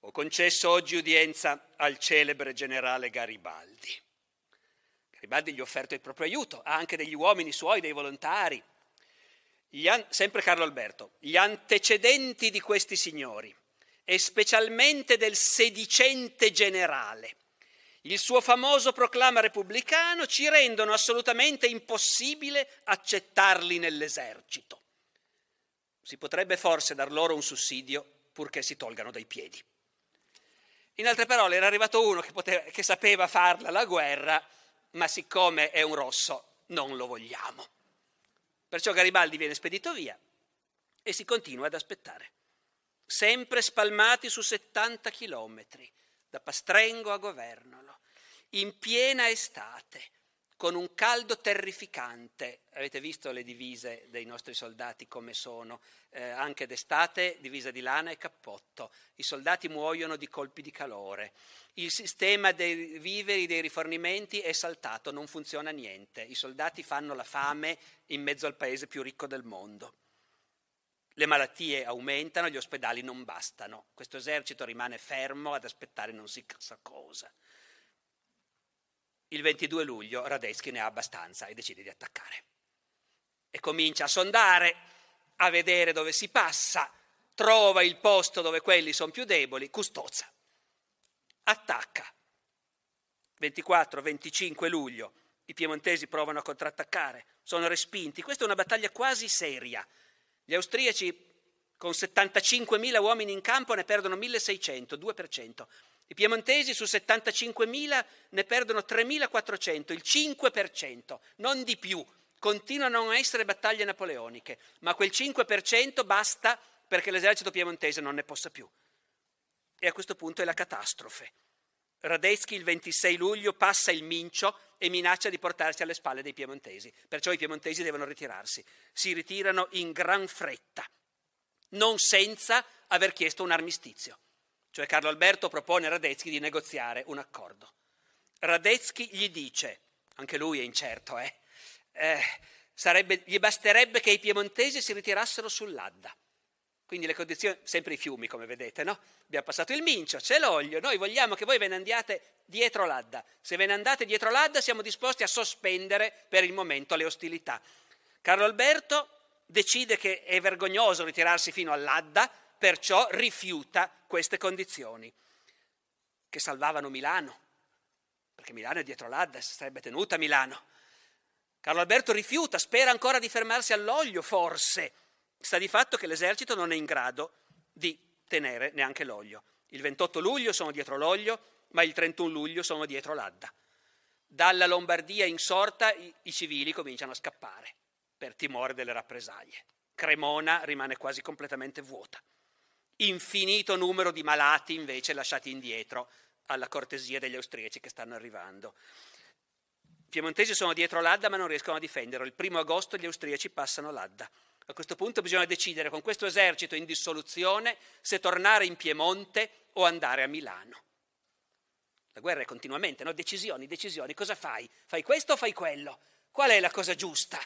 Ho concesso oggi udienza al celebre generale Garibaldi. Garibaldi gli ha offerto il proprio aiuto, ha anche degli uomini suoi, dei volontari. An- sempre Carlo Alberto, gli antecedenti di questi signori e specialmente del sedicente generale, il suo famoso proclama repubblicano ci rendono assolutamente impossibile accettarli nell'esercito si potrebbe forse dar loro un sussidio purché si tolgano dai piedi. In altre parole, era arrivato uno che, poteva, che sapeva farla la guerra, ma siccome è un rosso non lo vogliamo. Perciò Garibaldi viene spedito via e si continua ad aspettare. Sempre spalmati su 70 chilometri, da Pastrengo a Governolo, in piena estate, con un caldo terrificante. Avete visto le divise dei nostri soldati come sono, eh, anche d'estate divisa di lana e cappotto. I soldati muoiono di colpi di calore. Il sistema dei viveri, dei rifornimenti è saltato, non funziona niente. I soldati fanno la fame in mezzo al paese più ricco del mondo. Le malattie aumentano, gli ospedali non bastano. Questo esercito rimane fermo ad aspettare non si sa cosa. Il 22 luglio Radetzky ne ha abbastanza e decide di attaccare. E comincia a sondare, a vedere dove si passa, trova il posto dove quelli sono più deboli, Custozza. Attacca. 24-25 luglio i piemontesi provano a contrattaccare, sono respinti. Questa è una battaglia quasi seria. Gli austriaci con 75.000 uomini in campo ne perdono 1.600, 2%. I piemontesi su 75.000 ne perdono 3.400, il 5%, non di più. Continuano a non essere battaglie napoleoniche, ma quel 5% basta perché l'esercito piemontese non ne possa più. E a questo punto è la catastrofe. Radetzky il 26 luglio passa il Mincio e minaccia di portarsi alle spalle dei piemontesi. Perciò i piemontesi devono ritirarsi. Si ritirano in gran fretta, non senza aver chiesto un armistizio. Cioè Carlo Alberto propone a Radetzky di negoziare un accordo. Radetzky gli dice, anche lui è incerto, eh, eh, sarebbe, gli basterebbe che i piemontesi si ritirassero sull'Adda. Quindi le condizioni, sempre i fiumi come vedete, no? Abbiamo passato il Mincio, c'è l'olio, noi vogliamo che voi ve ne andiate dietro l'Adda. Se ve ne andate dietro l'Adda siamo disposti a sospendere per il momento le ostilità. Carlo Alberto decide che è vergognoso ritirarsi fino all'Adda perciò rifiuta queste condizioni che salvavano Milano, perché Milano è dietro l'Adda, si sarebbe tenuta Milano. Carlo Alberto rifiuta, spera ancora di fermarsi all'olio, forse. Sta di fatto che l'esercito non è in grado di tenere neanche l'olio. Il 28 luglio sono dietro l'olio, ma il 31 luglio sono dietro l'Adda. Dalla Lombardia insorta i, i civili cominciano a scappare per timore delle rappresaglie. Cremona rimane quasi completamente vuota infinito numero di malati invece lasciati indietro alla cortesia degli austriaci che stanno arrivando. I piemontesi sono dietro l'Adda ma non riescono a difenderlo. Il primo agosto gli austriaci passano l'Adda. A questo punto bisogna decidere con questo esercito in dissoluzione se tornare in Piemonte o andare a Milano. La guerra è continuamente, no? Decisioni, decisioni. Cosa fai? Fai questo o fai quello? Qual è la cosa giusta?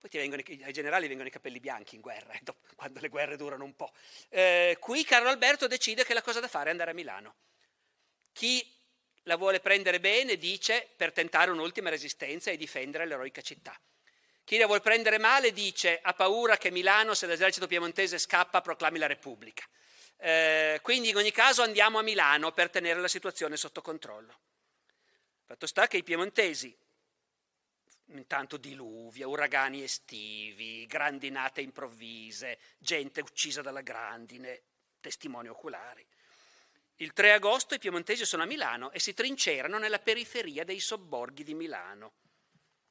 Poi vengono, ai generali vengono i capelli bianchi in guerra, *laughs* quando le guerre durano un po'. Eh, qui Carlo Alberto decide che la cosa da fare è andare a Milano. Chi la vuole prendere bene dice per tentare un'ultima resistenza e difendere l'eroica città. Chi la vuole prendere male dice ha paura che Milano, se l'esercito piemontese scappa, proclami la Repubblica. Eh, quindi in ogni caso andiamo a Milano per tenere la situazione sotto controllo. Fatto sta che i piemontesi intanto diluvia, uragani estivi, grandinate improvvise, gente uccisa dalla grandine, testimoni oculari. Il 3 agosto i piemontesi sono a Milano e si trincerano nella periferia dei sobborghi di Milano.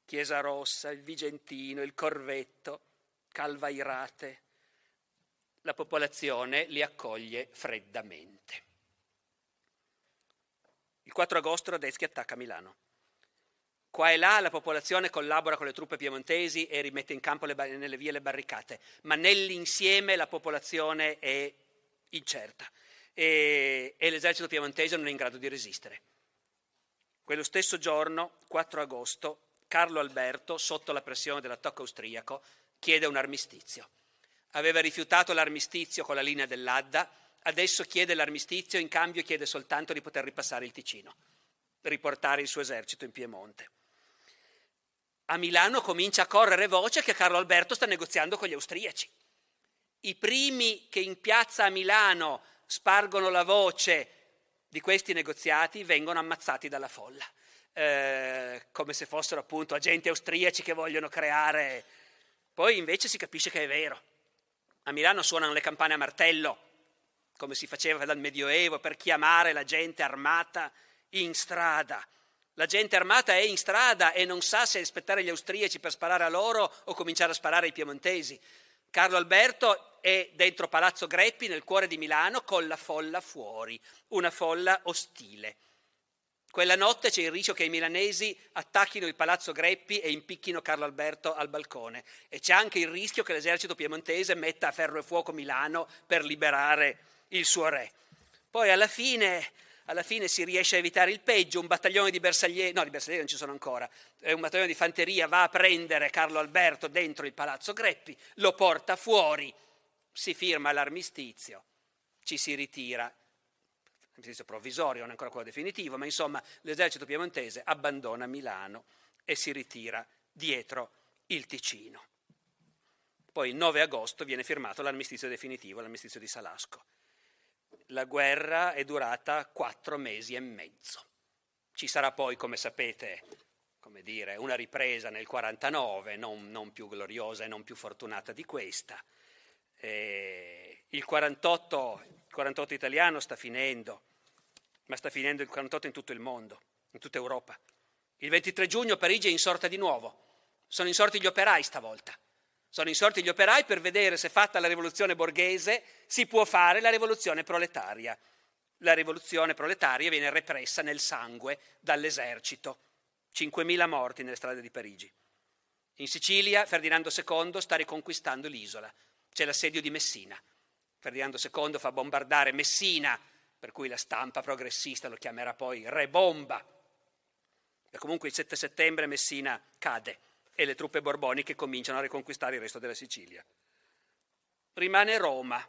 Chiesa Rossa, il Vigentino, il Corvetto, Calvairate. La popolazione li accoglie freddamente. Il 4 agosto Radetzky attacca Milano. Qua e là la popolazione collabora con le truppe piemontesi e rimette in campo le, nelle vie le barricate, ma nell'insieme la popolazione è incerta e, e l'esercito piemontese non è in grado di resistere. Quello stesso giorno, 4 agosto, Carlo Alberto, sotto la pressione dell'attacco austriaco, chiede un armistizio. Aveva rifiutato l'armistizio con la linea dell'Adda, adesso chiede l'armistizio, in cambio chiede soltanto di poter ripassare il Ticino, riportare il suo esercito in Piemonte a Milano comincia a correre voce che Carlo Alberto sta negoziando con gli austriaci. I primi che in piazza a Milano spargono la voce di questi negoziati vengono ammazzati dalla folla, eh, come se fossero appunto agenti austriaci che vogliono creare... Poi invece si capisce che è vero. A Milano suonano le campane a martello, come si faceva dal Medioevo, per chiamare la gente armata in strada. La gente armata è in strada e non sa se aspettare gli austriaci per sparare a loro o cominciare a sparare ai piemontesi. Carlo Alberto è dentro Palazzo Greppi, nel cuore di Milano, con la folla fuori, una folla ostile. Quella notte c'è il rischio che i milanesi attacchino il palazzo Greppi e impicchino Carlo Alberto al balcone e c'è anche il rischio che l'esercito piemontese metta a ferro e fuoco Milano per liberare il suo re. Poi alla fine, alla fine si riesce a evitare il peggio, un battaglione di bersaglieri, no di bersaglieri non ci sono ancora, un battaglione di fanteria va a prendere Carlo Alberto dentro il palazzo Greppi, lo porta fuori, si firma l'armistizio, ci si ritira armistizio provvisorio, non ancora quello definitivo, ma insomma l'esercito piemontese abbandona Milano e si ritira dietro il Ticino. Poi il 9 agosto viene firmato l'armistizio definitivo, l'armistizio di Salasco. La guerra è durata quattro mesi e mezzo. Ci sarà poi, come sapete, come dire, una ripresa nel 49, non, non più gloriosa e non più fortunata di questa. E il 48, il 48 italiano sta finendo, ma sta finendo il 48 in tutto il mondo, in tutta Europa. Il 23 giugno Parigi è insorta di nuovo. Sono insorti gli operai stavolta. Sono insorti gli operai per vedere se fatta la rivoluzione borghese si può fare la rivoluzione proletaria. La rivoluzione proletaria viene repressa nel sangue dall'esercito. 5.000 morti nelle strade di Parigi. In Sicilia Ferdinando II sta riconquistando l'isola. C'è l'assedio di Messina. Ferdinando II fa bombardare Messina per cui la stampa progressista lo chiamerà poi Re Bomba. E comunque il 7 settembre Messina cade e le truppe borboniche cominciano a riconquistare il resto della Sicilia. Rimane Roma,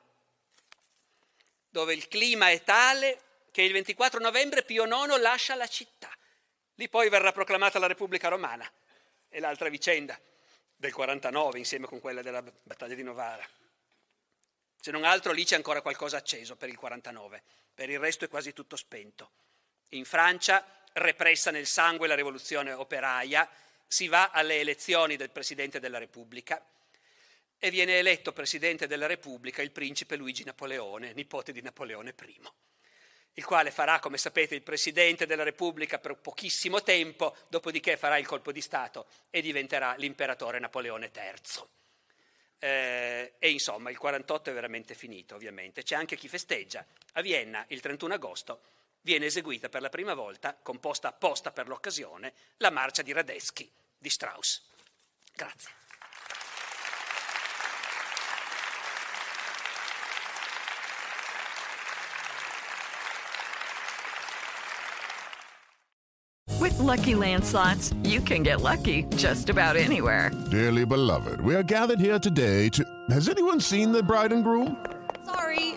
dove il clima è tale che il 24 novembre Pio IX lascia la città. Lì poi verrà proclamata la Repubblica Romana. E l'altra vicenda del 49 insieme con quella della battaglia di Novara. Se non altro lì c'è ancora qualcosa acceso per il 49, per il resto è quasi tutto spento. In Francia, repressa nel sangue la rivoluzione operaia, si va alle elezioni del Presidente della Repubblica e viene eletto Presidente della Repubblica il principe Luigi Napoleone, nipote di Napoleone I, il quale farà, come sapete, il Presidente della Repubblica per pochissimo tempo, dopodiché farà il colpo di Stato e diventerà l'imperatore Napoleone III. Eh, e insomma il 48 è veramente finito, ovviamente. C'è anche chi festeggia. A Vienna, il 31 agosto, viene eseguita per la prima volta, composta apposta per l'occasione, la marcia di Radetzky di Strauss. Grazie. With lucky landslots, you can get lucky just about anywhere. Dearly beloved, we are gathered here today to. Has anyone seen the bride and groom? Sorry,